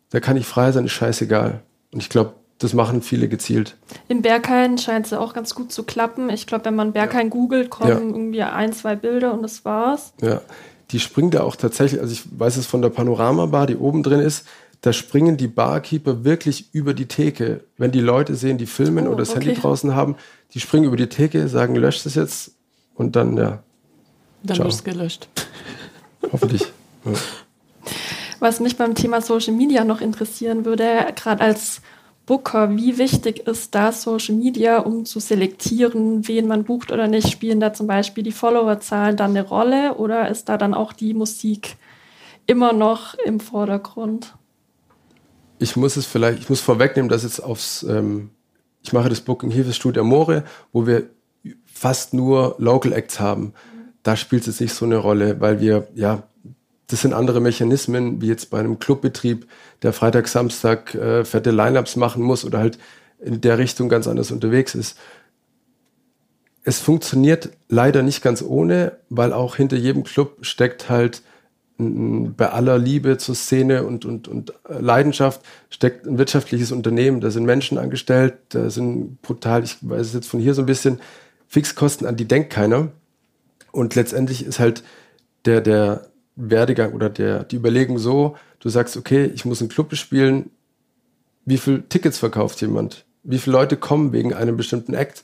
da kann ich frei sein, ist scheißegal. Und ich glaube, das machen viele gezielt. Im Berghain scheint es ja auch ganz gut zu klappen. Ich glaube, wenn man Berghain googelt, kommen Ja. irgendwie ein, zwei Bilder und das war's. Ja, die springt da auch tatsächlich, also ich weiß es von der Panorama-Bar, die oben drin ist, da springen die Barkeeper wirklich über die Theke. Wenn die Leute sehen, die filmen Oh, oder das Handy okay. draußen haben, die springen über die Theke, sagen, löscht es jetzt und dann, ja, Dann wird es gelöscht. hoffentlich. Ja. Was mich beim Thema Social Media noch interessieren würde, gerade als Booker, wie wichtig ist da Social Media, um zu selektieren, wen man bucht oder nicht? Spielen da zum Beispiel die Followerzahlen dann eine Rolle oder ist da dann auch die Musik immer noch im Vordergrund? Ich muss es vielleicht, ich muss vorwegnehmen, dass jetzt aufs, ähm, ich mache das Booking fürs Studio Amore, wo wir fast nur Local Acts haben. Da spielt es nicht so eine Rolle, weil wir, ja, das sind andere Mechanismen, wie jetzt bei einem Clubbetrieb, der Freitag, Samstag äh, fette Lineups machen muss oder halt in der Richtung ganz anders unterwegs ist. Es funktioniert leider nicht ganz ohne, weil auch hinter jedem Club steckt halt bei aller Liebe zur Szene und, und, und Leidenschaft steckt ein wirtschaftliches Unternehmen. Da sind Menschen angestellt, da sind brutal, ich weiß es jetzt von hier so ein bisschen, Fixkosten, an die denkt keiner. Und letztendlich ist halt der, der Werdegang oder der, die Überlegung so, du sagst, okay, ich muss einen Club bespielen, wie viel Tickets verkauft jemand? Wie viele Leute kommen wegen einem bestimmten Act?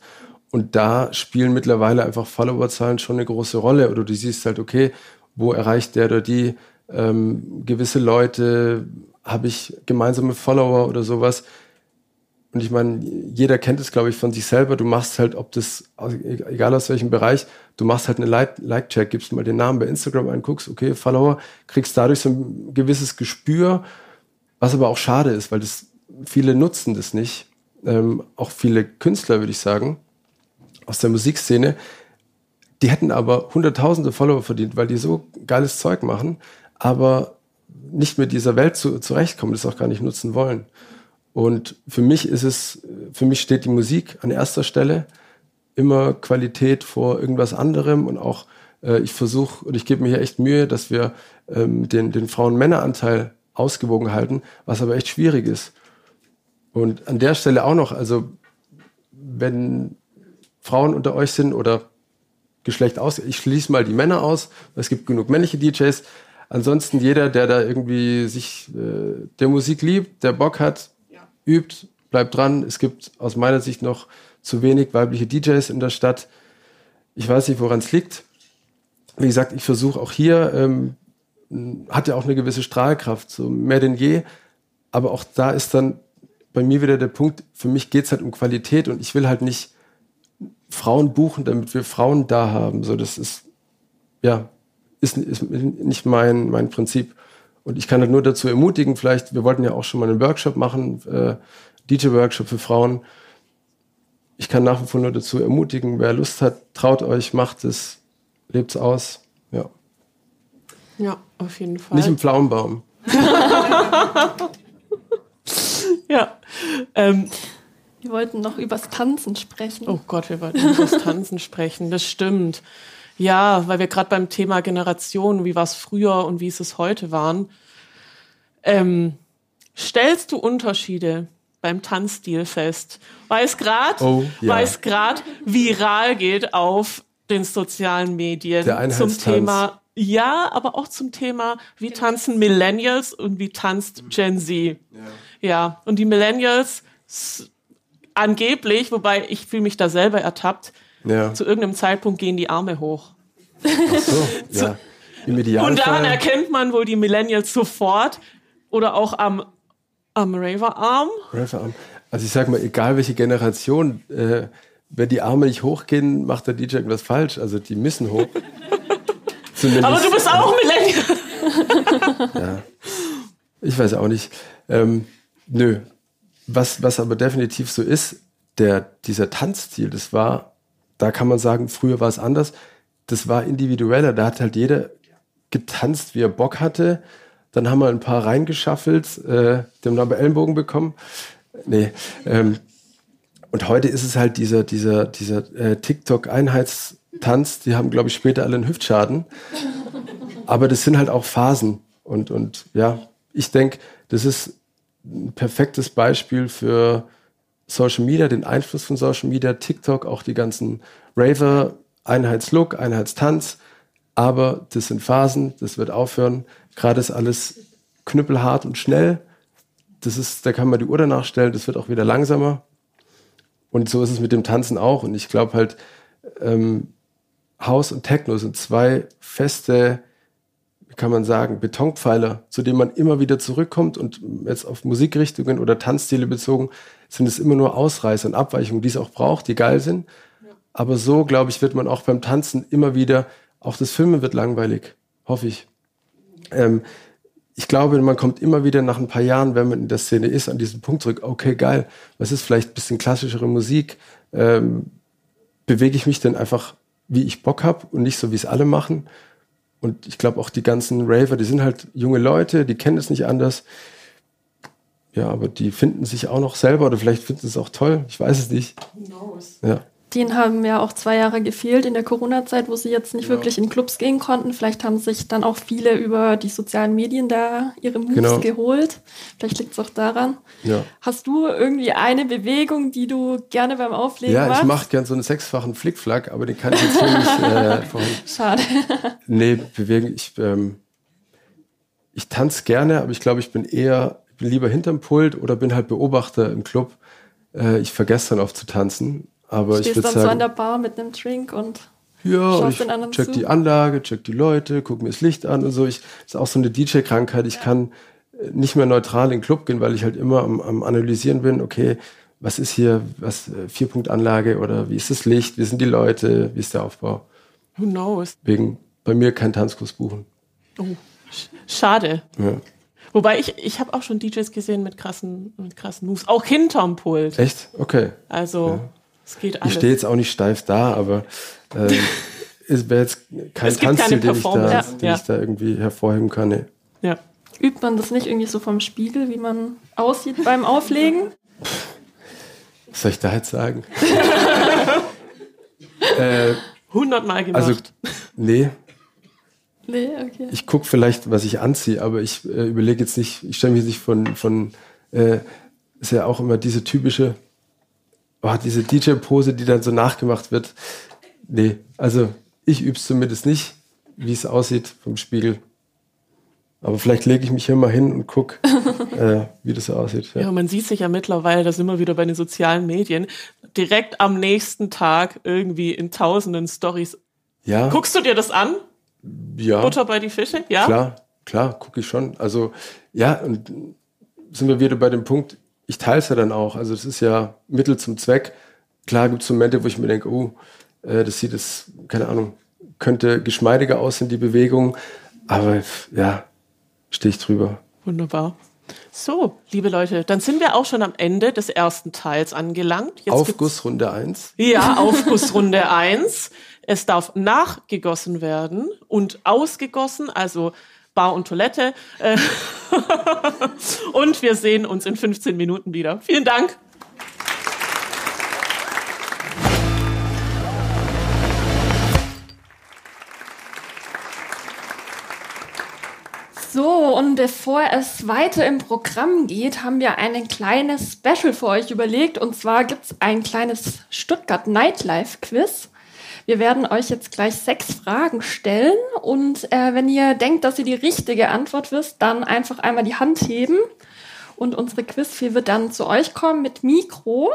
Und da spielen mittlerweile einfach Followerzahlen schon eine große Rolle. Oder du siehst halt, okay, wo erreicht der oder die ähm, gewisse Leute? Habe ich gemeinsame Follower oder sowas? Und ich meine, jeder kennt es, glaube ich, von sich selber. Du machst halt, ob das, egal aus welchem Bereich, du machst halt eine Like- Like-Check, gibst mal den Namen bei Instagram ein, guckst, okay, Follower, kriegst dadurch so ein gewisses Gespür, was aber auch schade ist, weil das viele nutzen das nicht. Ähm, auch viele Künstler, würde ich sagen, aus der Musikszene, die hätten aber hunderttausende Follower verdient, weil die so geiles Zeug machen, aber nicht mit dieser Welt zu, zurechtkommen, das auch gar nicht nutzen wollen. Und für mich ist es, für mich steht die Musik an erster Stelle, immer Qualität vor irgendwas anderem und auch äh, ich versuche und ich gebe mir hier echt Mühe, dass wir ähm, den, den Frauen-Männer-Anteil ausgewogen halten, was aber echt schwierig ist. Und an der Stelle auch noch, also wenn Frauen unter euch sind oder Geschlecht aus, ich schließe mal die Männer aus, es gibt genug männliche DJs. Ansonsten jeder, der da irgendwie sich äh, der Musik liebt, der Bock hat, übt, bleibt dran. Es gibt aus meiner Sicht noch zu wenig weibliche DJs in der Stadt. Ich weiß nicht, woran es liegt. Wie gesagt, ich versuche auch hier, ähm, hat ja auch eine gewisse Strahlkraft, so mehr denn je. Aber auch da ist dann bei mir wieder der Punkt, für mich geht's halt um Qualität und ich will halt nicht Frauen buchen, damit wir Frauen da haben. So, das ist, ja, ist, ist nicht mein, mein Prinzip. Und ich kann halt nur dazu ermutigen, vielleicht, wir wollten ja auch schon mal einen Workshop machen, äh, DJ-Workshop für Frauen. Ich kann nach wie vor nur dazu ermutigen, wer Lust hat, traut euch, macht es, lebt's aus. Ja. Ja, auf jeden Fall. Nicht im Pflaumenbaum. ja. Ähm, Wir wollten noch übers Tanzen sprechen. oh Gott, wir wollten über das Tanzen sprechen. Das stimmt. Ja, weil wir gerade beim Thema Generation, wie war es früher und wie ist es heute waren. Ähm, stellst du Unterschiede beim Tanzstil fest? Weil es gerade Oh, ja. gerade viral geht auf den sozialen Medien Der zum. Thema ja, aber auch zum Thema, wie tanzen Millennials und wie tanzt Gen Z. Ja, und die Millennials angeblich, wobei ich fühle mich da selber ertappt, Ja. zu irgendeinem Zeitpunkt gehen die Arme hoch. Ach so, ja. Im Und daran Idealfall. erkennt man wohl die Millennials sofort oder auch am, am Raver-Arm. Rapperarm. Also ich sag mal, egal welche Generation, äh, wenn die Arme nicht hochgehen, macht der DJ irgendwas falsch. Also die müssen hoch. Aber du bist auch Millennial. Ich weiß auch nicht. Ähm, nö. Was, was aber definitiv so ist, der, dieser Tanzstil, das war, da kann man sagen, früher war es anders. Das war individueller. Da hat halt jeder getanzt, wie er Bock hatte. Dann haben wir ein paar reingeschaffelt, äh, die haben aber Ellenbogen bekommen. Nee. Ähm, und heute ist es halt dieser, dieser, dieser äh, TikTok-Einheitstanz. Die haben, glaube ich, später alle einen Hüftschaden. Aber das sind halt auch Phasen. Und, und ja, ich denke, das ist ein perfektes Beispiel für Social Media, den Einfluss von Social Media, TikTok, auch die ganzen Raver, Einheitslook, Einheitstanz. Aber das sind Phasen, das wird aufhören. Gerade ist alles knüppelhart und schnell. Das ist, da kann man die Uhr danach stellen, das wird auch wieder langsamer. Und so ist es mit dem Tanzen auch. Und ich glaube halt, ähm, House und Techno sind zwei feste, kann man sagen, Betonpfeiler, zu denen man immer wieder zurückkommt. Und jetzt auf Musikrichtungen oder Tanzstile bezogen, sind es immer nur Ausreißer und Abweichungen, die es auch braucht, die geil sind. Aber so, glaube ich, wird man auch beim Tanzen immer wieder, auch das Filmen wird langweilig, hoffe ich. Ähm, ich glaube, man kommt immer wieder nach ein paar Jahren, wenn man in der Szene ist, an diesen Punkt zurück, okay, geil, was ist vielleicht ein bisschen klassischere Musik? Ähm, bewege ich mich denn einfach, wie ich Bock habe und nicht so, wie es alle machen? Und ich glaube auch die ganzen Raver, die sind halt junge Leute, die kennen es nicht anders. Ja, aber die finden sich auch noch selber oder vielleicht finden sie es auch toll. Ich weiß es nicht. Ja. Den haben ja auch zwei Jahre gefehlt in der Corona-Zeit, wo sie jetzt nicht Genau. wirklich in Clubs gehen konnten. Vielleicht haben sich dann auch viele über die sozialen Medien da ihre Moves Genau. geholt. Vielleicht liegt es auch daran. Ja. Hast du irgendwie eine Bewegung, die du gerne beim Auflegen Ja, machst? ich mache gern so einen sechsfachen Flickflack, aber den kann ich jetzt nicht äh, vorhin. Schade. Nee, bewegen. Ich, ähm, ich tanze gerne, aber ich glaube, ich bin eher, ich bin lieber hinterm Pult oder bin halt Beobachter im Club. Äh, ich vergesse dann oft zu tanzen. Aber ich Stehst würde dann so an sagen, der Bar mit einem Drink und ja, ich den anderen check zu. die Anlage, check die Leute, guck mir das Licht an und so. Ich, das ist auch so eine DJ-Krankheit. Ich kann äh, nicht mehr neutral in den Club gehen, weil ich halt immer am, am Analysieren bin, okay, was ist hier, was, äh, Vierpunktanlage oder wie ist das Licht, wie sind die Leute, wie ist der Aufbau? Who knows? Wegen bei mir kein Tanzkurs buchen. Schade. Ja. Wobei ich, ich habe auch schon DJs gesehen mit krassen, mit krassen Moves. Auch hinterm Pult. Echt? Okay. Also, es geht Ich alles. stehe jetzt auch nicht steif da, aber ähm, es wäre jetzt kein Tanzstil, den, ich da, Performance. den Ja. ich da irgendwie hervorheben kann. Nee. Ja. übt man das nicht irgendwie so vom Spiegel, wie man aussieht beim Auflegen? Was soll ich da jetzt sagen? äh, Hundertmal gemacht. also, nee, Nee, okay. ich gucke vielleicht, was ich anziehe, aber ich äh, überlege jetzt nicht, ich stelle mich nicht von, von äh, ist ja auch immer diese typische, oh, diese DJ-Pose, die dann so nachgemacht wird. Nee, also ich übe es zumindest nicht, wie es aussieht vom Spiegel. Aber vielleicht lege ich mich hier mal hin und gucke, äh, wie das so aussieht. ja, Ja. man sieht sich ja mittlerweile, da sind wir wieder bei den sozialen Medien, direkt am nächsten Tag irgendwie in tausenden Stories. Ja, Guckst du dir das an? ja. Butter bei die Fische? Ja? Klar, klar, gucke ich schon. Also ja, und sind wir wieder bei dem Punkt, ich teile es ja dann auch. Also es ist ja Mittel zum Zweck. Klar gibt es Momente, wo ich mir denke, oh, äh, das sieht es, keine Ahnung, könnte geschmeidiger aussehen, die Bewegung. Aber ja, stehe ich drüber. Wunderbar. So, liebe Leute, dann sind wir auch schon am Ende des ersten Teils angelangt. Jetzt Aufgussrunde 1. Ja, Aufgussrunde 1. Es darf nachgegossen werden und ausgegossen, also Bar und Toilette. Äh, Und wir sehen uns in 15 Minuten wieder. Vielen Dank. So, und bevor es weiter im Programm geht, haben wir ein kleines Special für euch überlegt. Und zwar gibt's ein kleines Stuttgart Nightlife Quiz. Wir werden euch jetzt gleich sechs Fragen stellen. Und äh, wenn ihr denkt, dass ihr die richtige Antwort wisst, dann einfach einmal die Hand heben. Und unsere Quizfee wird dann zu euch kommen mit Mikro.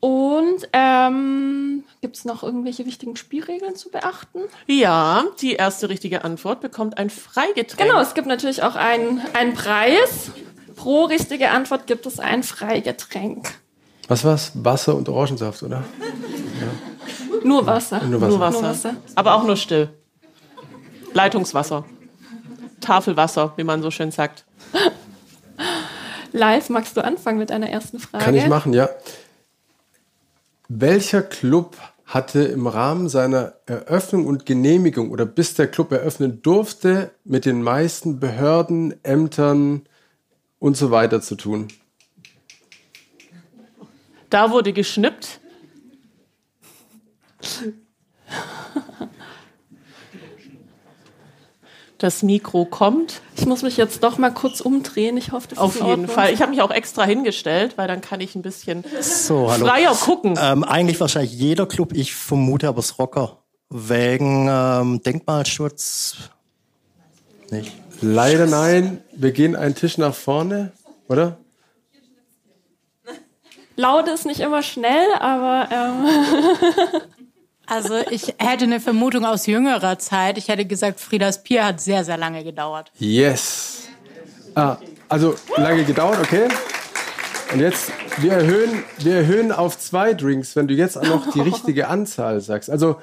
Und ähm, gibt's noch irgendwelche wichtigen Spielregeln zu beachten? Ja, die erste richtige Antwort bekommt ein Freigetränk. Genau, es gibt natürlich auch einen, einen Preis. Pro richtige Antwort gibt es ein Freigetränk. Was war's? Wasser und Orangensaft, oder? Nur Wasser. Nur Wasser. Nur Wasser. Nur Wasser. Aber auch nur still. Leitungswasser. Tafelwasser, wie man so schön sagt. Live, magst du anfangen mit einer ersten Frage? Kann ich machen, ja. Welcher Club hatte im Rahmen seiner Eröffnung und Genehmigung oder bis der Club eröffnen durfte, mit den meisten Behörden, Ämtern und so weiter zu tun? Da wurde geschnippt. Das Mikro kommt. Ich muss mich jetzt doch mal kurz umdrehen. Ich hoffe, das Auf ist in jeden. Fall. Ich habe mich auch extra hingestellt, weil dann kann ich ein bisschen So, hallo. freier gucken. Ähm, eigentlich wahrscheinlich jeder Club, ich vermute aber es Rocker. Wegen ähm, Denkmalschutz nicht. Leider nein. Wir gehen einen Tisch nach vorne, oder? Laut ist nicht immer schnell, aber ähm, Also ich hätte eine Vermutung aus jüngerer Zeit. Ich hätte gesagt, Friedas Bier hat sehr, sehr lange gedauert. Yes. Ah, also lange gedauert, okay. Und jetzt, wir erhöhen, wir erhöhen auf zwei Drinks, wenn du jetzt noch die richtige Anzahl sagst. Also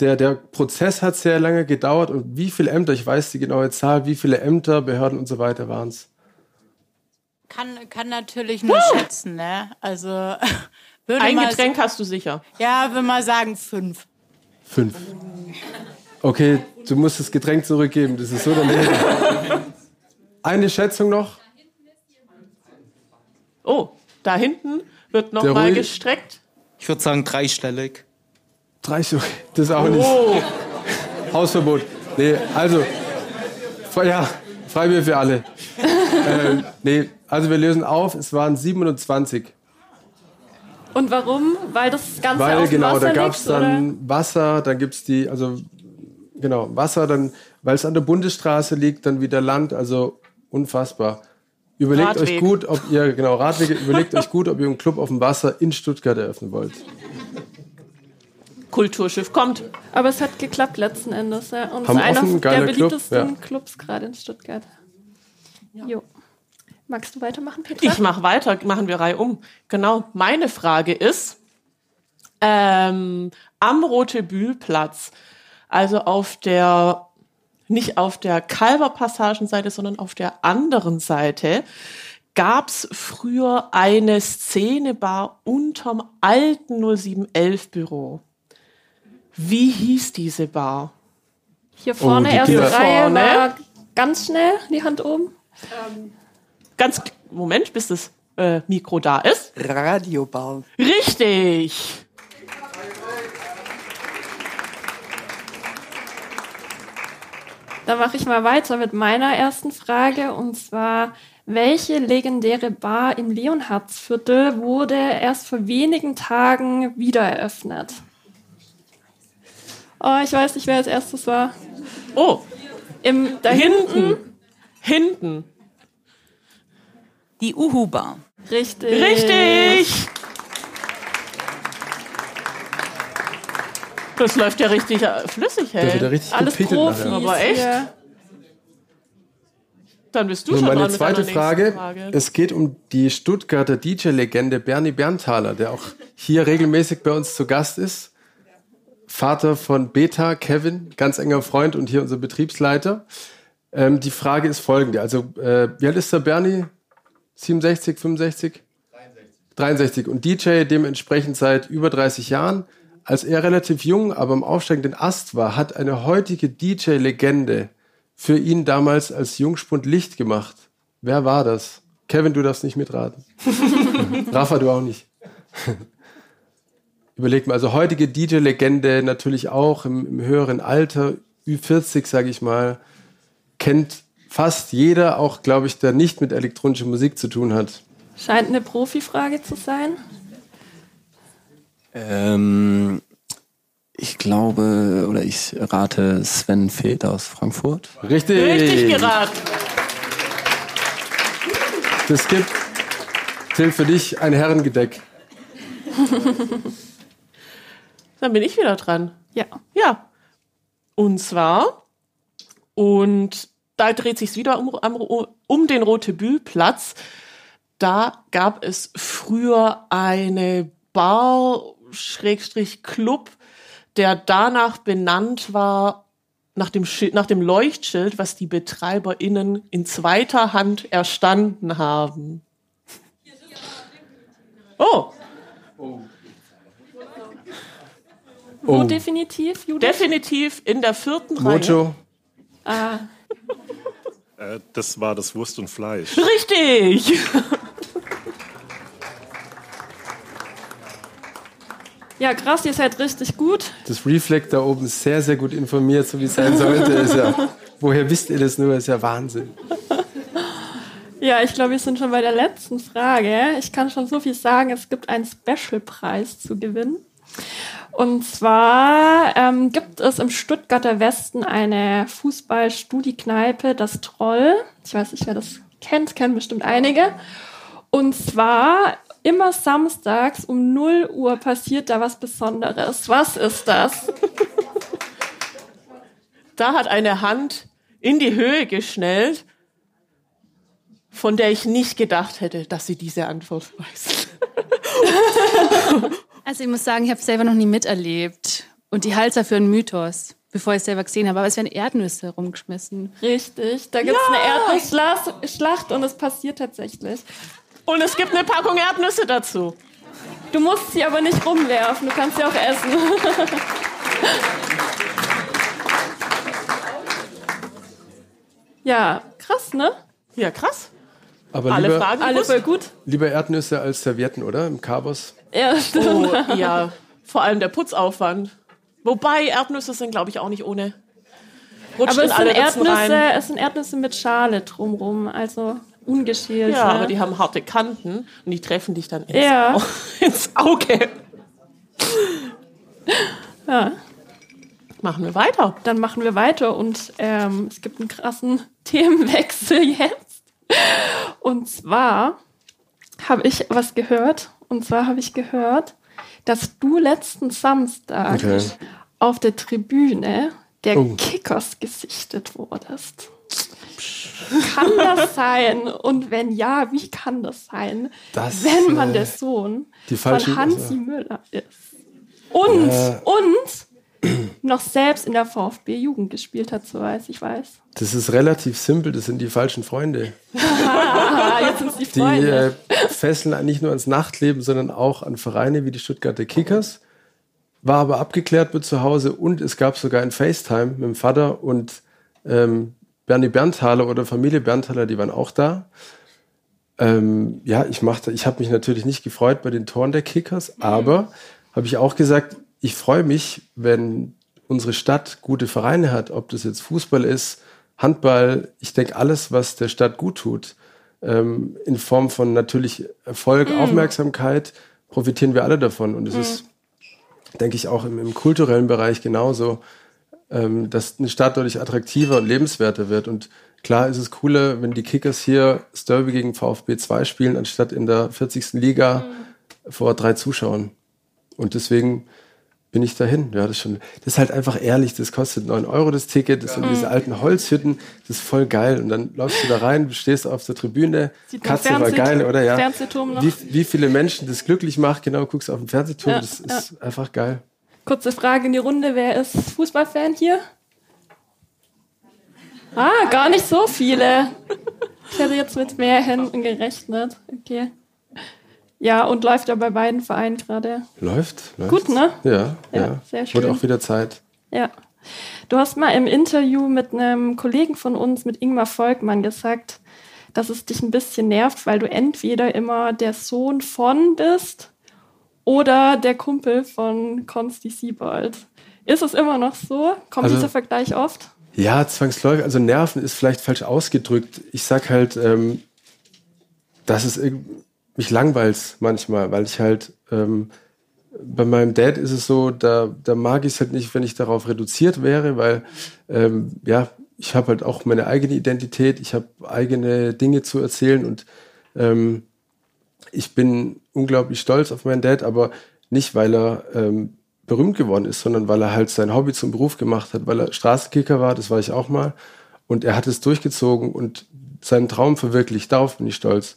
der, der Prozess hat sehr lange gedauert und wie viele Ämter, ich weiß die genaue Zahl, wie viele Ämter, Behörden und so weiter waren es? Kann, kann natürlich nur schätzen, ne? Also würde Ein Getränk hast du sicher. Ja, würde mal sagen fünf. Fünf. Okay, du musst das Getränk zurückgeben, das ist so daneben. Eine Schätzung noch? Oh, da hinten wird noch Der mal Rui- gestreckt. Ich würde sagen dreistellig. Drei Stück. Das ist auch nicht. Oh, Hausverbot. Nee, also, ja, Freibier für alle. ähm, nee, also wir lösen auf, es waren 27. und warum? Weil das Ganze Weil auf genau, Wasser da gab es liegt, oder? dann Wasser, dann gibt es die, also genau, Wasser, dann, weil es an der Bundesstraße liegt, dann wieder Land, also unfassbar. Überlegt euch Radweg. gut, ob ihr, genau, Radwege, überlegt euch gut, ob ihr einen Club auf dem Wasser in Stuttgart eröffnen wollt. Kulturschiff kommt. Aber es hat geklappt letzten Endes. Ja. Und Haben ist einer offen, der geiler Club, beliebtesten ja. Clubs gerade in Stuttgart. Jo. Magst du weitermachen, Petra? Ich mache weiter, machen wir Reihe um. Genau, meine Frage ist, ähm, am Rotebühlplatz, also auf der, nicht auf der Kalverpassagenseite, sondern auf der anderen Seite, gab's früher eine Szenebar unterm alten 0711 Büro. Wie hieß diese Bar? Hier vorne, Oh, erste Reihe, Vorne. war ganz schnell, die Hand oben. Ganz, Moment, bis das äh, Mikro da ist. Radiobar. Richtig! Da mache ich mal weiter mit meiner ersten Frage und zwar, welche legendäre Bar im Leonhardsviertel wurde erst vor wenigen Tagen wieder eröffnet? Oh, ich weiß nicht, wer als erstes war. Oh, Im, da hinten. hinten. Die Uhu-Bar. Richtig. Richtig! Das läuft ja richtig äh, flüssig, Da wird er hey. richtig Alles Profis. nachher. Aber echt? Hier. Dann bist du So, schon meine dran mit zweite nächsten Frage. Frage. Es geht um die Stuttgarter DJ-Legende Bernie Berntaler, der auch hier regelmäßig bei uns zu Gast ist. Vater von Beta, Kevin, ganz enger Freund und hier unser Betriebsleiter. Ähm, die Frage ist folgende. Also, äh, wie alt ist der Bernie? 67, 65? 63. 63. Und DJ dementsprechend seit über 30 Jahren. Als er relativ jung, aber im aufsteigenden Ast war, hat eine heutige DJ-Legende für ihn damals als Jungspund Licht gemacht. Wer war das? Kevin, du darfst nicht mitraten. Rafa, du auch nicht. Überleg mal, also heutige DJ-Legende natürlich auch im, im höheren Alter, Ü40, sage ich mal, kennt fast jeder, auch glaube ich, der nicht mit elektronischer Musik zu tun hat. Scheint eine Profifrage zu sein. Ähm, ich glaube, oder ich rate Sven Feth aus Frankfurt. Richtig. Richtig geraten. Das gibt, Till, für dich ein Herrengedeck. Dann bin ich wieder dran. Ja. Ja. Und zwar, und da dreht sich wieder um, am- um den Rotebühlplatz. Da gab es früher eine Bar, Schrägstrich Club, der danach benannt war, nach dem, Schild, nach dem Leuchtschild, was die BetreiberInnen in zweiter Hand erstanden haben. Oh, Wo Oh. definitiv, Judith? definitiv in der vierten Reihe. Mojo, ah, Äh, das war das Wurst und Fleisch. Richtig! ja, krass, ihr seid richtig gut. das Reflect da oben ist sehr, sehr gut informiert, so wie es sein sollte. Ist ja, woher wisst ihr das nur? Ist ja Wahnsinn. Ja, ich glaube, wir sind schon bei der letzten Frage. Ich kann schon so viel sagen. Es gibt einen Special-Preis zu gewinnen. Und zwar ähm, gibt es im Stuttgarter Westen eine Fußball-Studi-Kneipe, das Troll. Ich weiß nicht, wer das kennt, kennen bestimmt einige. Und zwar immer samstags um 0 Uhr passiert da was Besonderes. Was ist das? Da hat eine Hand in die Höhe geschnellt, von der ich nicht gedacht hätte, dass sie diese Antwort weiß. Also ich muss sagen, ich habe es selber noch nie miterlebt. Und die Halser für einen Mythos, bevor ich es selber gesehen habe. Aber es werden Erdnüsse rumgeschmissen. Richtig, da gibt es ja. eine Erdnussschlacht und es passiert tatsächlich. Und es gibt eine Packung Erdnüsse dazu. Du musst sie aber nicht rumwerfen, du kannst sie auch essen. ja, krass, ne? Ja, krass. Aber alle lieber, Fragen alle voll gut. Lieber Erdnüsse als Servietten, oder? Im Kabos. Ja, stimmt. Oh, ja, vor allem der Putzaufwand. Wobei Erdnüsse sind, glaube ich, auch nicht ohne. Rutscht aber es sind, Erdnüsse, es sind Erdnüsse mit Schale drumrum, also ungeschält. Ja, aber die haben harte Kanten und die treffen dich dann ins, ja. Au ins Auge. Ja. Machen wir weiter. Dann machen wir weiter und ähm, es gibt einen krassen Themenwechsel jetzt. Und zwar habe ich was gehört. Und zwar habe ich gehört, dass du letzten Samstag okay. auf der Tribüne der oh. Kickers gesichtet wurdest. Kann das sein? Und wenn ja, wie kann das sein, das, wenn man äh, der Sohn von Hansi also. Müller ist? Und, äh, und noch selbst in der VfB-Jugend gespielt hat, soweit ich weiß. Das ist relativ simpel, das sind die falschen Freunde. Jetzt sind die Freunde. Die äh, fesseln nicht nur ans Nachtleben, sondern auch an Vereine wie die Stuttgarter Kickers. War aber abgeklärt mit zu Hause und es gab sogar ein FaceTime mit dem Vater und ähm, Bernie Berntaler oder Familie Berntaler, die waren auch da. Ähm, ja, ich machte, ich habe mich natürlich nicht gefreut bei den Toren der Kickers, aber habe ich auch gesagt, ich freue mich, wenn unsere Stadt gute Vereine hat, ob das jetzt Fußball ist, Handball, ich denke alles, was der Stadt gut tut, ähm, in Form von natürlich Erfolg, mm. Aufmerksamkeit, profitieren wir alle davon. Und es mm. ist, denke ich, auch im, im kulturellen Bereich genauso, ähm, dass eine Stadt dadurch attraktiver und lebenswerter wird. Und klar ist es cooler, wenn die Kickers hier das Derby gegen VfB 2 spielen, anstatt in der 40. Liga mm. vor drei Zuschauern. Und deswegen bin ich dahin. Ja, das, schon, das ist halt einfach ehrlich, das kostet 9 Euro das Ticket, das ja. sind diese alten Holzhütten, das ist voll geil. Und dann läufst du da rein, stehst auf der Tribüne, Sieht Katze war geil, oder ja. Fernsehturm noch. Wie, wie viele Menschen das glücklich macht, genau, guckst auf den Fernsehturm, ja, das ist ja. einfach geil. Kurze Frage in die Runde, wer ist Fußballfan hier? Ah, gar nicht so viele. Ich hätte jetzt mit mehr Händen gerechnet. Okay. Ja, und läuft ja bei beiden Vereinen gerade. Läuft, läuft. Gut, ne? Ja, ja, ja. Sehr schön. Wurde auch wieder Zeit. Ja. Du hast mal im Interview mit einem Kollegen von uns, mit Ingmar Volkmann, gesagt, dass es dich ein bisschen nervt, weil du entweder immer der Sohn von bist oder der Kumpel von Konsti Siebold. Ist es immer noch so? Kommt also, dieser Vergleich oft? Ja, zwangsläufig. Also Nerven ist vielleicht falsch ausgedrückt. Ich sag halt, ähm, dass es irgendwie mich langweilt's manchmal, weil ich halt ähm, bei meinem Dad ist es so, da, da mag ich es halt nicht, wenn ich darauf reduziert wäre, weil ähm, ja, ich habe halt auch meine eigene Identität, ich habe eigene Dinge zu erzählen und ähm, ich bin unglaublich stolz auf meinen Dad, aber nicht, weil er ähm, berühmt geworden ist, sondern weil er halt sein Hobby zum Beruf gemacht hat, weil er Straßenkicker war, das war ich auch mal, und er hat es durchgezogen und seinen Traum verwirklicht, darauf bin ich stolz.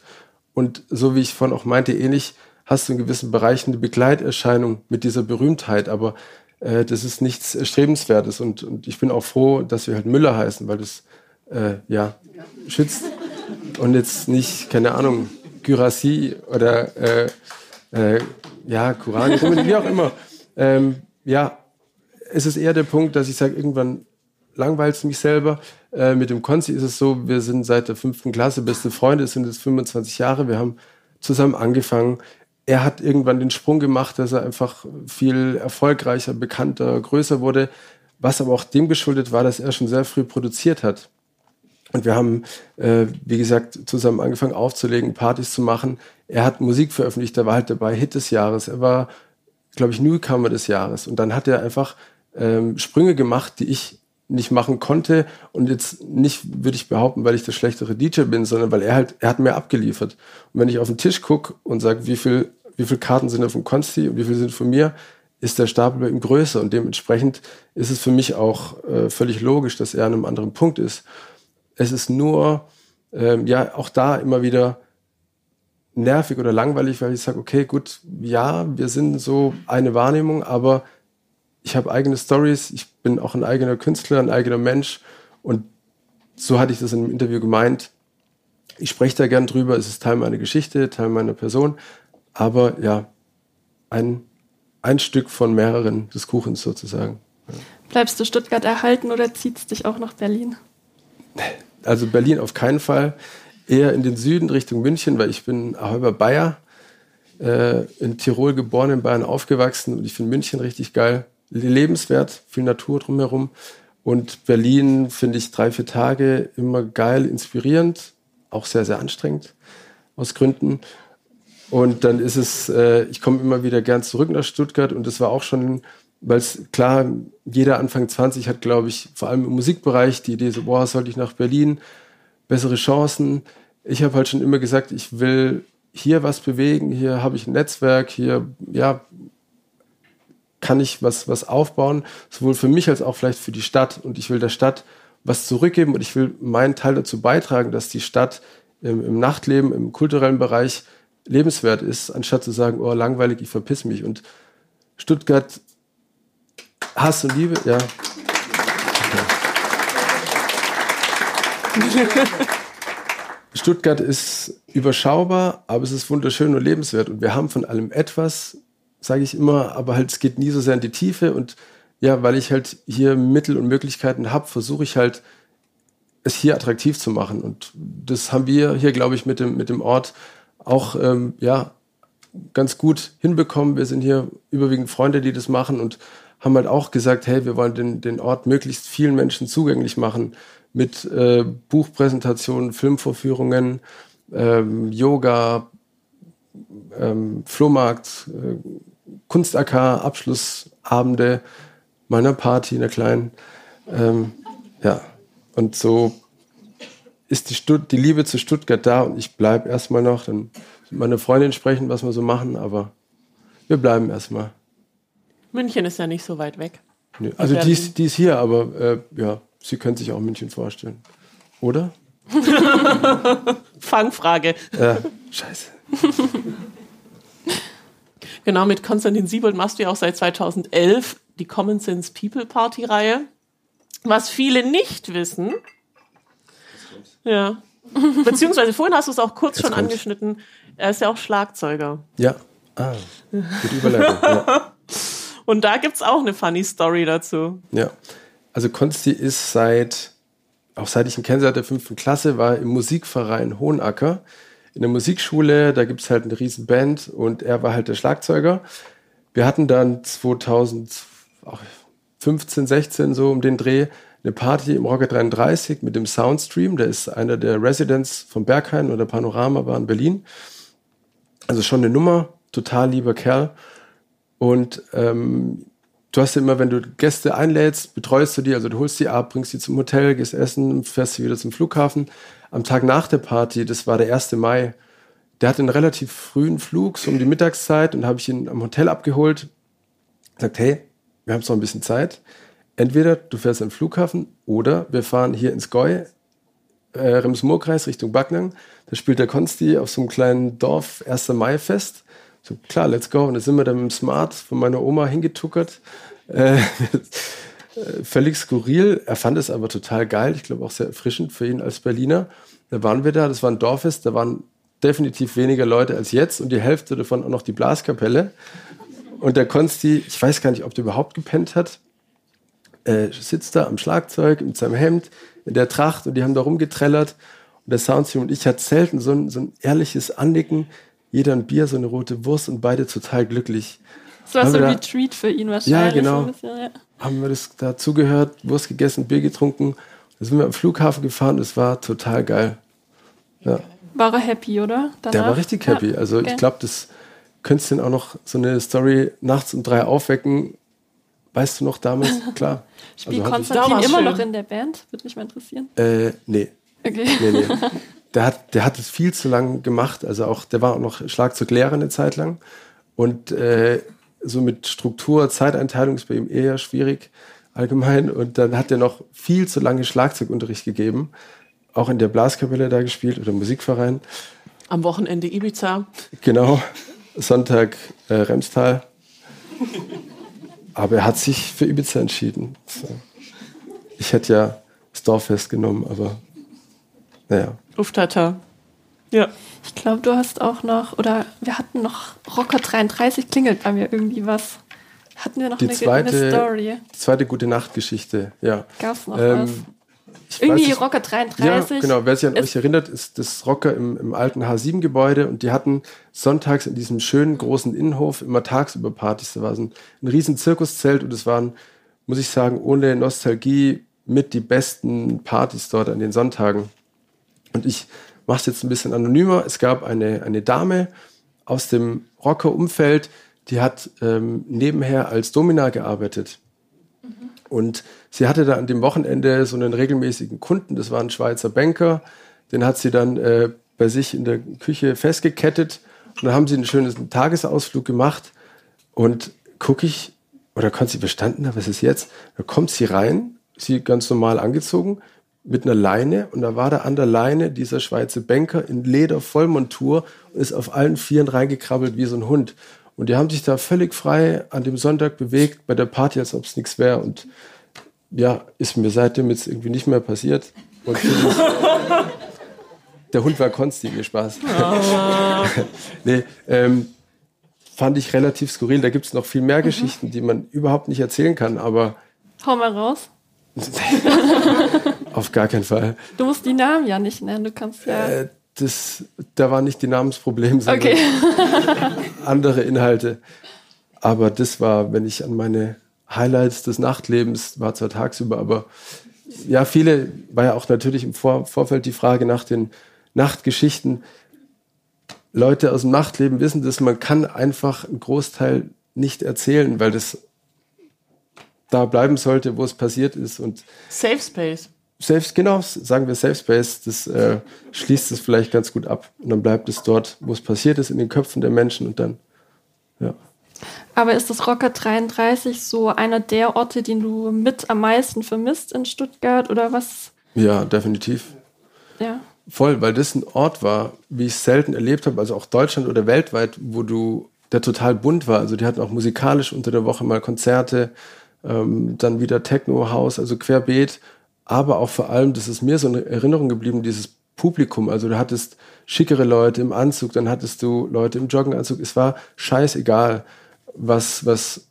Und so wie ich vorhin auch meinte, ähnlich hast du in gewissen Bereichen eine Begleiterscheinung mit dieser Berühmtheit, aber äh, das ist nichts Erstrebenswertes. Und, und ich bin auch froh, dass wir halt Müller heißen, weil das äh, ja schützt und jetzt nicht, keine Ahnung, Gyrassi oder äh, äh, ja, Kurani, wie auch immer. Ähm, ja, es ist eher der Punkt, dass ich sage, irgendwann langweilt es mich selber. Äh, mit dem Konzi ist es so, wir sind seit der fünften Klasse beste Freunde, es sind jetzt 25 Jahre, wir haben zusammen angefangen. Er hat irgendwann den Sprung gemacht, dass er einfach viel erfolgreicher, bekannter, größer wurde, was aber auch dem geschuldet war, dass er schon sehr früh produziert hat. Und wir haben, äh, wie gesagt, zusammen angefangen aufzulegen, Partys zu machen. Er hat Musik veröffentlicht, da war halt dabei Hit des Jahres. Er war, glaube ich, Newcomer des Jahres. Und dann hat er einfach ähm, Sprünge gemacht, die ich nicht machen konnte und jetzt nicht, würde ich behaupten, weil ich der schlechtere DJ bin, sondern weil er halt, er hat mehr abgeliefert. Und wenn ich auf den Tisch gucke und sage, wie viel, wie viel Karten sind da von Konsti und wie viel sind von mir, ist der Stapel bei ihm größer und dementsprechend ist es für mich auch äh, völlig logisch, dass er an einem anderen Punkt ist. Es ist nur, ähm, ja, auch da immer wieder nervig oder langweilig, weil ich sage, okay, gut, ja, wir sind so eine Wahrnehmung, aber ich habe eigene Stories, ich bin auch ein eigener Künstler, ein eigener Mensch und so hatte ich das in einem Interview gemeint. Ich spreche da gern drüber, es ist Teil meiner Geschichte, Teil meiner Person, aber ja, ein, ein Stück von mehreren des Kuchens sozusagen. Bleibst du Stuttgart erhalten oder zieht es dich auch nach Berlin? Also Berlin auf keinen Fall, eher in den Süden Richtung München, weil ich bin halber Bayer, äh, in Tirol geboren, in Bayern aufgewachsen und ich finde München richtig geil lebenswert, viel Natur drumherum. Und Berlin finde ich drei, vier Tage immer geil, inspirierend, auch sehr, sehr anstrengend aus Gründen. Und dann ist es, äh, ich komme immer wieder gern zurück nach Stuttgart und das war auch schon, weil es klar, jeder Anfang 20 hat, glaube ich, vor allem im Musikbereich die Idee so, boah, sollte ich nach Berlin, bessere Chancen. Ich habe halt schon immer gesagt, ich will hier was bewegen, hier habe ich ein Netzwerk, hier, ja, kann ich was, was aufbauen, sowohl für mich als auch vielleicht für die Stadt. Und ich will der Stadt was zurückgeben und ich will meinen Teil dazu beitragen, dass die Stadt im, im Nachtleben, im kulturellen Bereich lebenswert ist, anstatt zu sagen, oh, langweilig, ich verpiss mich. Und Stuttgart, Hass und Liebe, ja. Stuttgart ist überschaubar, aber es ist wunderschön und lebenswert. Und wir haben von allem etwas sage ich immer, aber halt, es geht nie so sehr in die Tiefe und ja, weil ich halt hier Mittel und Möglichkeiten habe, versuche ich halt, es hier attraktiv zu machen. Und das haben wir hier, glaube ich, mit dem, mit dem Ort auch, ähm, ja, ganz gut hinbekommen. Wir sind hier überwiegend Freunde, die das machen und haben halt auch gesagt, hey, wir wollen den, den Ort möglichst vielen Menschen zugänglich machen mit äh, Buchpräsentationen, Filmvorführungen, ähm, Yoga, ähm, Flohmarkt, äh, Kunst-AK, Abschlussabende meiner Party, in der kleinen. Ähm, ja, und so ist die, Stutt die Liebe zu Stuttgart da und ich bleibe erstmal noch. Dann mit meiner Freundin sprechen, was wir so machen, aber wir bleiben erstmal. München ist ja nicht so weit weg. Nee, also die ist, die ist hier, aber äh, ja, sie können sich auch München vorstellen. Oder? Fangfrage. Ja, scheiße. Genau, mit Konstantin Siebold machst du ja auch seit 2011 die Common Sense People Party Reihe. Was viele nicht wissen. Ja. Beziehungsweise vorhin hast du es auch kurz Jetzt schon kommt's. angeschnitten. Er ist ja auch Schlagzeuger. Ja. Ah, gute Überleitung. ja. Und da gibt es auch eine funny Story dazu. Ja. Also Konsti ist seit, auch seit ich ihn kenne, seit der fünften Klasse, war im Musikverein Hohenacker in der Musikschule, da gibt es halt eine riesen Band und er war halt der Schlagzeuger. Wir hatten dann 2015, 16 so um den Dreh eine Party im Rocket 33 mit dem Soundstream, der ist einer der Residents von Berghain oder Panorama war in Berlin. Also schon eine Nummer, total lieber Kerl. Und ähm, du hast ja immer, wenn du Gäste einlädst, betreust du die, also du holst die ab, bringst sie zum Hotel, gehst essen, fährst sie wieder zum Flughafen am Tag nach der Party, das war der 1. Mai, der hatte einen relativ frühen Flug, so um die Mittagszeit, und habe ich ihn am Hotel abgeholt. Sagt, hey, wir haben noch ein bisschen Zeit. Entweder du fährst am Flughafen oder wir fahren hier ins Goi, äh, Rems-Murr-Kreis Richtung Backnang. Da spielt der Konsti auf so einem kleinen Dorf 1. Mai-Fest. So, klar, let's go. Und da sind wir dann mit dem Smart von meiner Oma hingetuckert. Äh, völlig skurril. Er fand es aber total geil. Ich glaube auch sehr erfrischend für ihn als Berliner. Da waren wir da, das war ein Dorffest, da waren definitiv weniger Leute als jetzt und die Hälfte davon auch noch die Blaskapelle. Und der Konsti, ich weiß gar nicht, ob der überhaupt gepennt hat, äh, sitzt da am Schlagzeug mit seinem Hemd in der Tracht und die haben da rumgetrellert. Und der Soundstream und ich hatten selten so ein, so ein ehrliches Annicken. Jeder ein Bier, so eine rote Wurst und beide total glücklich. Das war so ein Retreat für ihn wahrscheinlich. Ja, genau. Bisschen, ja haben wir das dazugehört, Wurst gegessen, Bier getrunken. Da sind wir am Flughafen gefahren, es war total geil. Ja. War er happy, oder? Danach? Der war richtig happy. Ja, Also okay. ich glaube, das könntest du denn auch noch so eine Story nachts um drei aufwecken. Weißt du noch damals? Klar. Spielt Also ich- Konstantin Damals immer schön. noch in der Band? Würde mich mal interessieren. Äh, nee. Okay. Nee, nee. Der hat, der hat es viel zu lang gemacht. Also auch, der war auch noch Schlagzeuglehrer eine Zeit lang. Und äh, so mit Struktur, Zeiteinteilung ist bei ihm eher schwierig allgemein. Und dann hat er noch viel zu lange Schlagzeugunterricht gegeben. Auch in der Blaskapelle da gespielt oder Musikverein. Am Wochenende Ibiza. Genau. Sonntag äh, Remstal. Aber er hat sich für Ibiza entschieden. So. Ich hätte ja das Dorffest genommen, aber naja. Uftata. Ja. Ich glaube, du hast auch noch, oder wir hatten noch Rocker 33, klingelt bei mir irgendwie was. Hatten wir noch Die eine, zweite, eine Story? die zweite gute Nachtgeschichte, ja. Gab's noch Ähm, was? Irgendwie nicht- Rocker Ja, 33. genau. Wer sich an euch erinnert, ist das Rocker im, im alten H7-Gebäude und die hatten sonntags in diesem schönen großen Innenhof immer tagsüber Partys. Da war so ein, ein riesen Zirkuszelt und es waren, muss ich sagen, ohne Nostalgie mit die besten Partys dort an den Sonntagen. Und ich mache es jetzt ein bisschen anonymer. Es gab eine, eine Dame aus dem Rocker-Umfeld, die hat ähm, nebenher als Domina gearbeitet. Und sie hatte da an dem Wochenende so einen regelmäßigen Kunden, das war ein Schweizer Banker, den hat sie dann äh, bei sich in der Küche festgekettet und dann haben sie einen schönen Tagesausflug gemacht und gucke ich, oder konnte sie verstanden haben, was ist jetzt? Da kommt sie rein, sie ganz normal angezogen, mit einer Leine und da war da an der Leine dieser Schweizer Banker in Leder Vollmontur und ist auf allen Vieren reingekrabbelt wie so ein Hund. Und die haben sich da völlig frei an dem Sonntag bewegt bei der Party, als ob es nichts wäre. Und ja, ist mir seitdem jetzt irgendwie nicht mehr passiert. Und der Hund war Konsti, mir Spaß. nee, ähm, fand ich relativ skurril. Da gibt es noch viel mehr Geschichten, die man überhaupt nicht erzählen kann, aber Hau mal raus. auf gar keinen Fall. Du musst die Namen ja nicht nennen, du kannst ja. Äh, das, da war nicht die Namensproblem, sondern Okay. andere Inhalte. Aber das war, wenn ich an meine Highlights des Nachtlebens, war zwar tagsüber, aber ja, viele, war ja auch natürlich im Vor Vorfeld die Frage nach den Nachtgeschichten. Leute aus dem Nachtleben wissen das, man kann einfach einen Großteil nicht erzählen, weil das da bleiben sollte, wo es passiert ist. Und Safe Space. Safe, genau, sagen wir Safe Space, das äh, schließt es vielleicht ganz gut ab. Und dann bleibt es dort, wo es passiert ist, in den Köpfen der Menschen und dann, ja. Aber ist das Rocker 33 so einer der Orte, den du mit am meisten vermisst in Stuttgart oder was? Ja, definitiv. Ja. Voll, weil das ein Ort war, wie ich es selten erlebt habe, also auch Deutschland oder weltweit, wo du, der total bunt war. Also die hatten auch musikalisch unter der Woche mal Konzerte, ähm, dann wieder Techno-House, also querbeet. Aber auch vor allem, das ist mir so eine Erinnerung geblieben, dieses Publikum. Also du hattest schickere Leute im Anzug, dann hattest du Leute im Joggenanzug. Es war scheißegal, was, was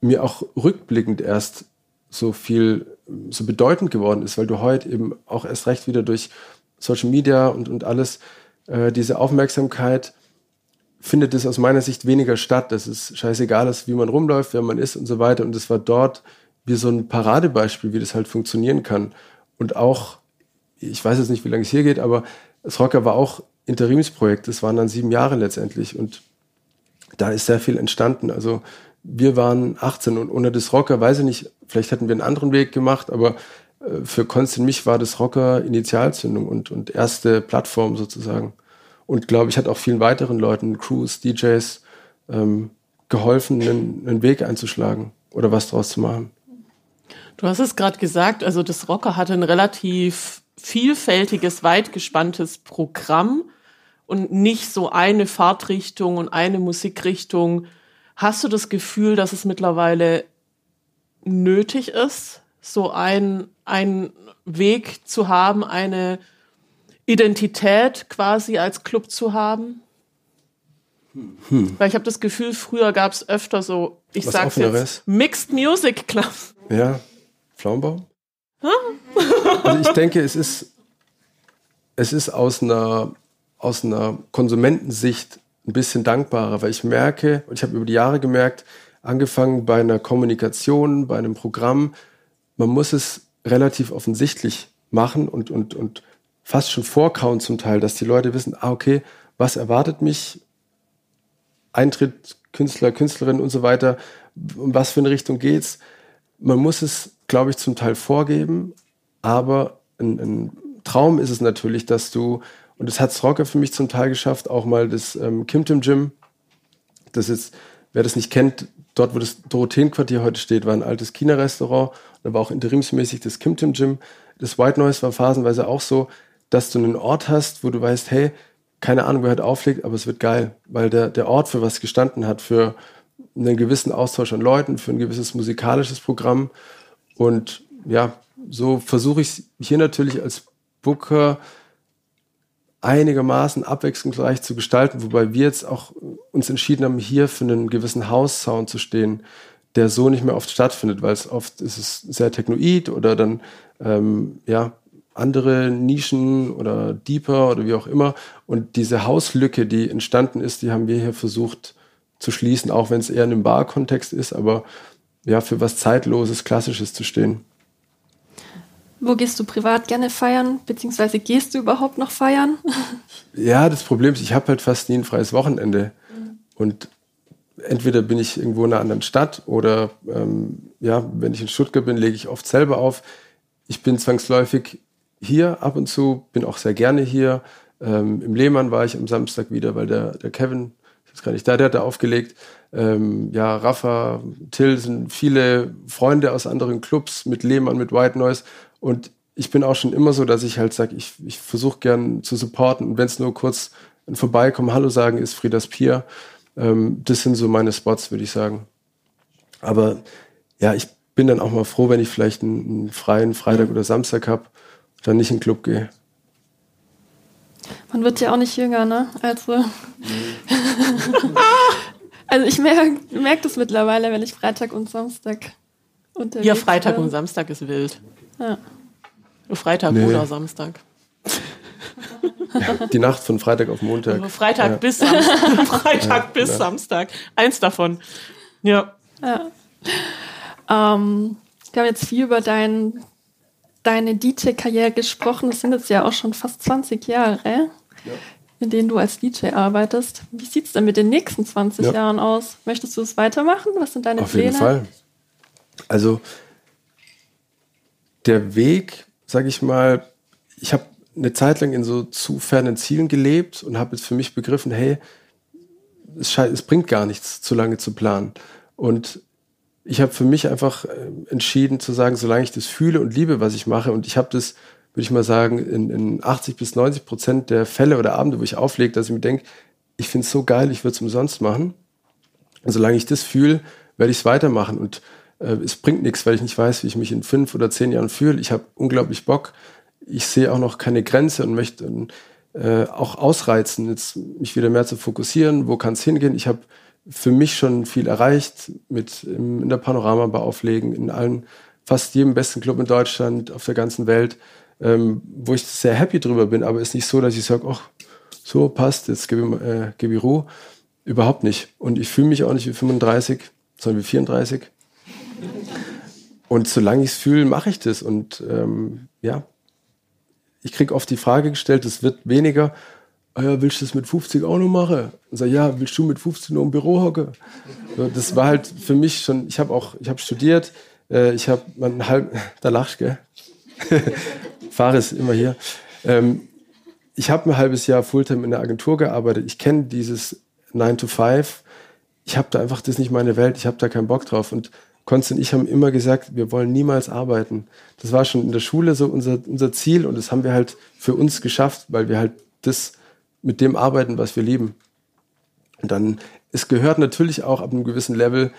mir auch rückblickend erst so viel, so bedeutend geworden ist, weil du heute eben auch erst recht wieder durch Social Media und, und alles, äh, diese Aufmerksamkeit findet es aus meiner Sicht weniger statt. Das ist scheißegal ist, wie man rumläuft, wer man ist und so weiter. Und es war dort wie so ein Paradebeispiel, wie das halt funktionieren kann. Und auch, ich weiß jetzt nicht, wie lange es hier geht, aber das Rocker war auch Interimsprojekt. Das waren dann sieben Jahre letztendlich. Und da ist sehr viel entstanden. Also wir waren 18 und ohne das Rocker, weiß ich nicht, vielleicht hätten wir einen anderen Weg gemacht, aber äh, für Konst und mich war das Rocker Initialzündung und, und erste Plattform sozusagen. Und glaube ich, hat auch vielen weiteren Leuten, Crews, DJs, ähm, geholfen, einen, einen Weg einzuschlagen oder was draus zu machen. Du hast es gerade gesagt, also das Rocker hatte ein relativ vielfältiges, weit gespanntes Programm und nicht so eine Fahrtrichtung und eine Musikrichtung. Hast du das Gefühl, dass es mittlerweile nötig ist, so ein, ein Weg zu haben, eine Identität quasi als Club zu haben? Hm. Weil ich habe das Gefühl, früher gab es öfter so, ich Was sag's jetzt, Mixed Music Club. Ja, Pflaumenbaum? Also ich denke, es ist, es ist aus einer, aus einer Konsumentensicht ein bisschen dankbarer, weil ich merke, und ich habe über die Jahre gemerkt, angefangen bei einer Kommunikation, bei einem Programm, man muss es relativ offensichtlich machen und, und, und fast schon vorkauen zum Teil, dass die Leute wissen, ah, okay, was erwartet mich? Eintritt, Künstler, Künstlerin und so weiter, um was für eine Richtung geht's? Man muss es, glaube ich, zum Teil vorgeben, aber ein, ein Traum ist es natürlich, dass du, und das hat Rocker für mich zum Teil geschafft, auch mal das ähm, Kimtim Gym, das ist, wer das nicht kennt, dort, wo das Dorotheenquartier heute steht, war ein altes China-Restaurant. Da war auch interimsmäßig das Kimtim Gym. Das White Noise war phasenweise auch so, dass du einen Ort hast, wo du weißt, hey, keine Ahnung, wer heute auflegt, aber es wird geil, weil der, der Ort für was gestanden hat, für einen gewissen Austausch an Leuten, für ein gewisses musikalisches Programm. Und ja, so versuche ich hier natürlich als Booker einigermaßen abwechslungsreich zu gestalten, wobei wir jetzt auch uns entschieden haben, hier für einen gewissen House-Sound zu stehen, der so nicht mehr oft stattfindet, weil es oft ist es sehr technoid oder dann ähm, ja andere Nischen oder Deeper oder wie auch immer. Und diese Hauslücke, die entstanden ist, die haben wir hier versucht zu schließen, auch wenn es eher in einem Bar-Kontext ist, aber ja, für was Zeitloses, Klassisches zu stehen. Wo gehst du privat gerne feiern, beziehungsweise gehst du überhaupt noch feiern? Ja, das Problem ist, ich habe halt fast nie ein freies Wochenende. Mhm. Und entweder bin ich irgendwo in einer anderen Stadt oder ähm, ja, wenn ich in Stuttgart bin, lege ich oft selber auf. Ich bin zwangsläufig hier ab und zu, bin auch sehr gerne hier. Ähm, Im Lehmann war ich am Samstag wieder, weil der, der Kevin, weiß gar nicht, da, der hat da aufgelegt. Ähm, ja, Rafa, Till sind viele Freunde aus anderen Clubs mit Lehmann, mit White Noise. Und ich bin auch schon immer so, dass ich halt sage, ich, ich versuche gern zu supporten. Und wenn es nur kurz ein Vorbeikommen, Hallo sagen ist, Friedas Pier. Ähm, das sind so meine Spots, würde ich sagen. Aber ja, ich bin dann auch mal froh, wenn ich vielleicht einen, einen freien Freitag oder Samstag habe dann nicht in den Club gehe. Man wird ja auch nicht jünger, ne? Also, also ich merke merk das mittlerweile, wenn ich Freitag und Samstag unterwegs Ja, Freitag bin. und Samstag ist wild. Ja. Freitag nee. oder Samstag. Ja, die Nacht von Freitag auf Montag. Also Freitag ja. bis Samstag. Freitag bis Samstag. Eins davon. Ja. ja. Ähm, wir haben jetzt viel über deinen deine DJ-Karriere gesprochen. Das sind jetzt ja auch schon fast 20 Jahre, ja. in denen du als DJ arbeitest. Wie sieht es denn mit den nächsten 20 ja. Jahren aus? Möchtest du es weitermachen? Was sind deine Auf Pläne? Auf jeden Fall. Also der Weg, sage ich mal, ich habe eine Zeit lang in so zu fernen Zielen gelebt und habe jetzt für mich begriffen, hey, es, es bringt gar nichts, zu lange zu planen. Und ich habe für mich einfach äh, entschieden zu sagen, solange ich das fühle und liebe, was ich mache, und ich habe das, würde ich mal sagen, in, in 80 bis 90 Prozent der Fälle oder Abende, wo ich auflege, dass ich mir denke, ich finde es so geil, ich würde es umsonst machen. Und solange ich das fühle, werde ich es weitermachen. Und äh, es bringt nichts, weil ich nicht weiß, wie ich mich in fünf oder zehn Jahren fühle. Ich habe unglaublich Bock. Ich sehe auch noch keine Grenze und möchte äh, auch ausreizen, jetzt mich wieder mehr zu fokussieren. Wo kann es hingehen? Ich habe für mich schon viel erreicht mit in der Panorama auflegen, in allen, fast jedem besten Club in Deutschland, auf der ganzen Welt, ähm, wo ich sehr happy drüber bin, aber es ist nicht so, dass ich sage, ach, so passt, jetzt gebe, äh, gebe ich Ruhe. Überhaupt nicht. Und ich fühle mich auch nicht wie 35, sondern wie 34. Und solange ich es fühle, mache ich das. Und ähm, ja, ich kriege oft die Frage gestellt, es wird weniger, ah ja, willst du das mit 50 auch noch machen? Und sag, ja, willst du mit 50 noch im Büro hocken? So, das war halt für mich schon, ich habe auch, ich habe studiert, äh, ich habe ein halb, da lachst gell? Fares immer hier. Ähm, ich habe ein halbes Jahr Fulltime in der Agentur gearbeitet. Ich kenne dieses 9 to 5. Ich habe da einfach, das ist nicht meine Welt, ich habe da keinen Bock drauf. Und Konst und ich haben immer gesagt, wir wollen niemals arbeiten. Das war schon in der Schule so unser, unser Ziel und das haben wir halt für uns geschafft, weil wir halt das mit dem arbeiten, was wir lieben. Und dann, es gehört natürlich auch ab einem gewissen Level,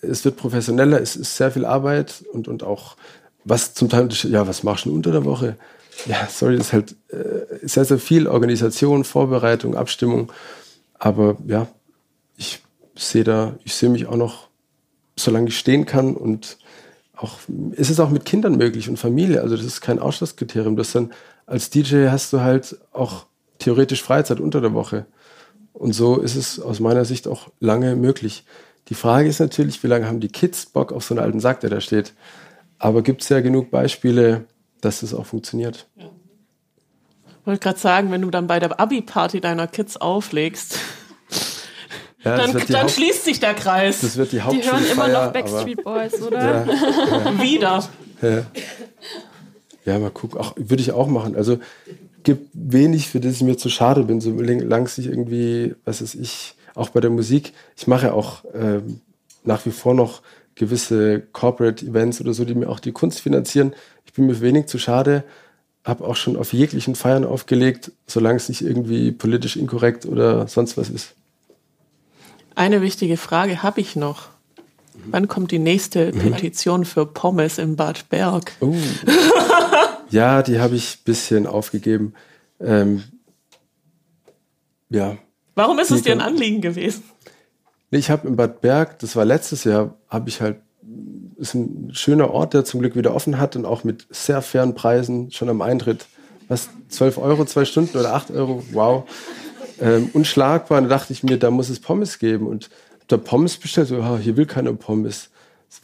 es wird professioneller, es ist sehr viel Arbeit und, und auch, was zum Teil, ja, was machst du unter der Woche? Ja, sorry, das ist halt äh, sehr, sehr viel Organisation, Vorbereitung, Abstimmung. Aber ja, ich sehe da, ich sehe mich auch noch, solange ich stehen kann und auch, ist es auch mit Kindern möglich und Familie. Also das ist kein Ausschlusskriterium. Das dann als DJ hast du halt auch theoretisch Freizeit unter der Woche. Und so ist es aus meiner Sicht auch lange möglich. Die Frage ist natürlich, wie lange haben die Kids Bock auf so einen alten Sack, der da steht? Aber gibt es ja genug Beispiele, dass das auch funktioniert. Ich wollte gerade sagen, wenn du dann bei der Abi-Party deiner Kids auflegst, Ja, dann, dann schließt sich der Kreis. Das wird die Die hören immer noch Backstreet Boys, oder? Ja, Wieder. ja. ja, mal gucken. Auch, würde ich auch machen. Also gibt wenig, für das ich mir zu schade bin, solange es nicht irgendwie, was weiß ich, auch bei der Musik. Ich mache ja auch ähm, nach wie vor noch gewisse Corporate Events oder so, die mir auch die Kunst finanzieren. Ich bin mir wenig zu schade, habe auch schon auf jeglichen Feiern aufgelegt, solange es nicht irgendwie politisch inkorrekt oder sonst was ist. Eine wichtige Frage habe ich noch. Wann kommt die nächste Petition für Pommes im Bad Berg? Oh. ja, die habe ich ein bisschen aufgegeben. Ähm, ja. Warum ist Die es dir ein Anliegen gewesen? Ich habe in Bad Berg, das war letztes Jahr, habe ich halt, ist ein schöner Ort, der zum Glück wieder offen hat und auch mit sehr fairen Preisen schon am Eintritt. Was, 12 Euro, zwei Stunden oder 8 Euro, wow. Ähm, unschlagbar. Und da dachte ich mir, da muss es Pommes geben. Und hab da Pommes bestellt, so, ah, hier will keiner Pommes.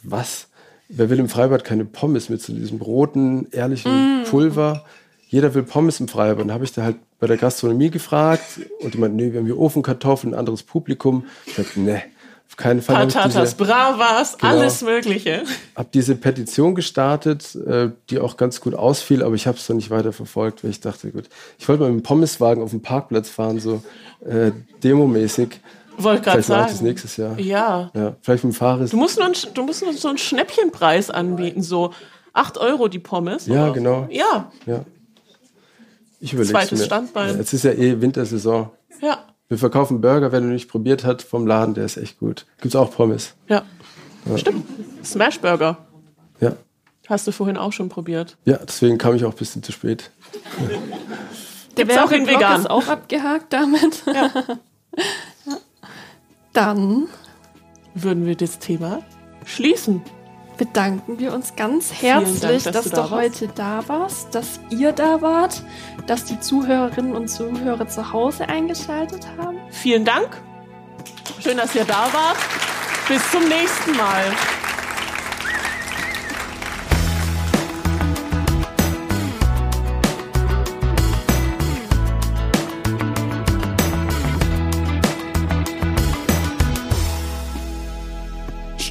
Was? Wer will im Freibad keine Pommes mit so diesem roten, ehrlichen Pulver? Jeder will Pommes im Freibad. Und habe ich da halt bei der Gastronomie gefragt und die meinten, nee, wir haben hier Ofenkartoffeln, ein anderes Publikum. Ich sagte, nee, auf keinen Fall. Patatas, diese, Bravas, Genau. alles Mögliche. hab diese Petition gestartet, äh, die auch ganz gut ausfiel, aber ich habe es noch nicht weiter verfolgt, weil ich dachte, gut, ich wollte mal mit dem Pommeswagen auf dem Parkplatz fahren, so äh, demomäßig. Wollte gerade Vielleicht sagen. nächstes Jahr. Ja. Ja, vielleicht mit dem Fahrrad. Du musst, nur, ein- du musst nur so einen Schnäppchenpreis anbieten, so 8 Euro die Pommes. Ja, oder? genau. Ja, Ja. Ich überlege Zweites mir. Standbein. Ja, jetzt ist ja eh Wintersaison. ja, Wir verkaufen Burger, wer noch nicht probiert hat, vom Laden, der ist echt gut. Gibt's auch Pommes. ja. Stimmt. Smashburger. Ja. Hast du vorhin auch schon probiert. Ja, deswegen kam ich auch ein bisschen zu spät. Der Gibt's auch in vegan. ist auch abgehakt damit. Ja. Dann Würden wir das Thema schließen. bedanken wir uns ganz Dank, herzlich, dass dass, du du, da warst. heute da warst, dass ihr da wart, dass die Zuhörerinnen und Zuhörer zu Hause eingeschaltet haben. Vielen Dank. Schön, dass ihr da wart. Bis zum nächsten Mal.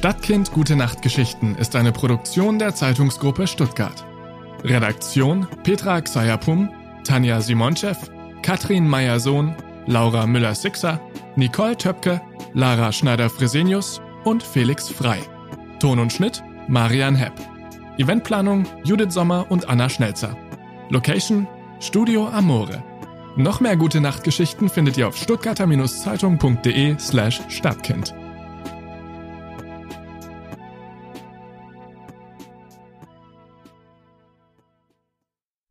Stadtkind Gute Nacht Geschichten ist eine Produktion der Zeitungsgruppe Stuttgart. Redaktion Petra Xayapum, Tanja Simonchev, Katrin Meyer-Sohn, Laura Müller-Sixer, Nicole Töpke, Lara Schneider-Fresenius und Felix Frei. Ton und Schnitt Marian Hepp. Eventplanung Judith Sommer und Anna Schnelzer. Location Studio Amore. Noch mehr gute Nachtgeschichten findet ihr auf stuttgarter-zeitung.de slash Stadtkind.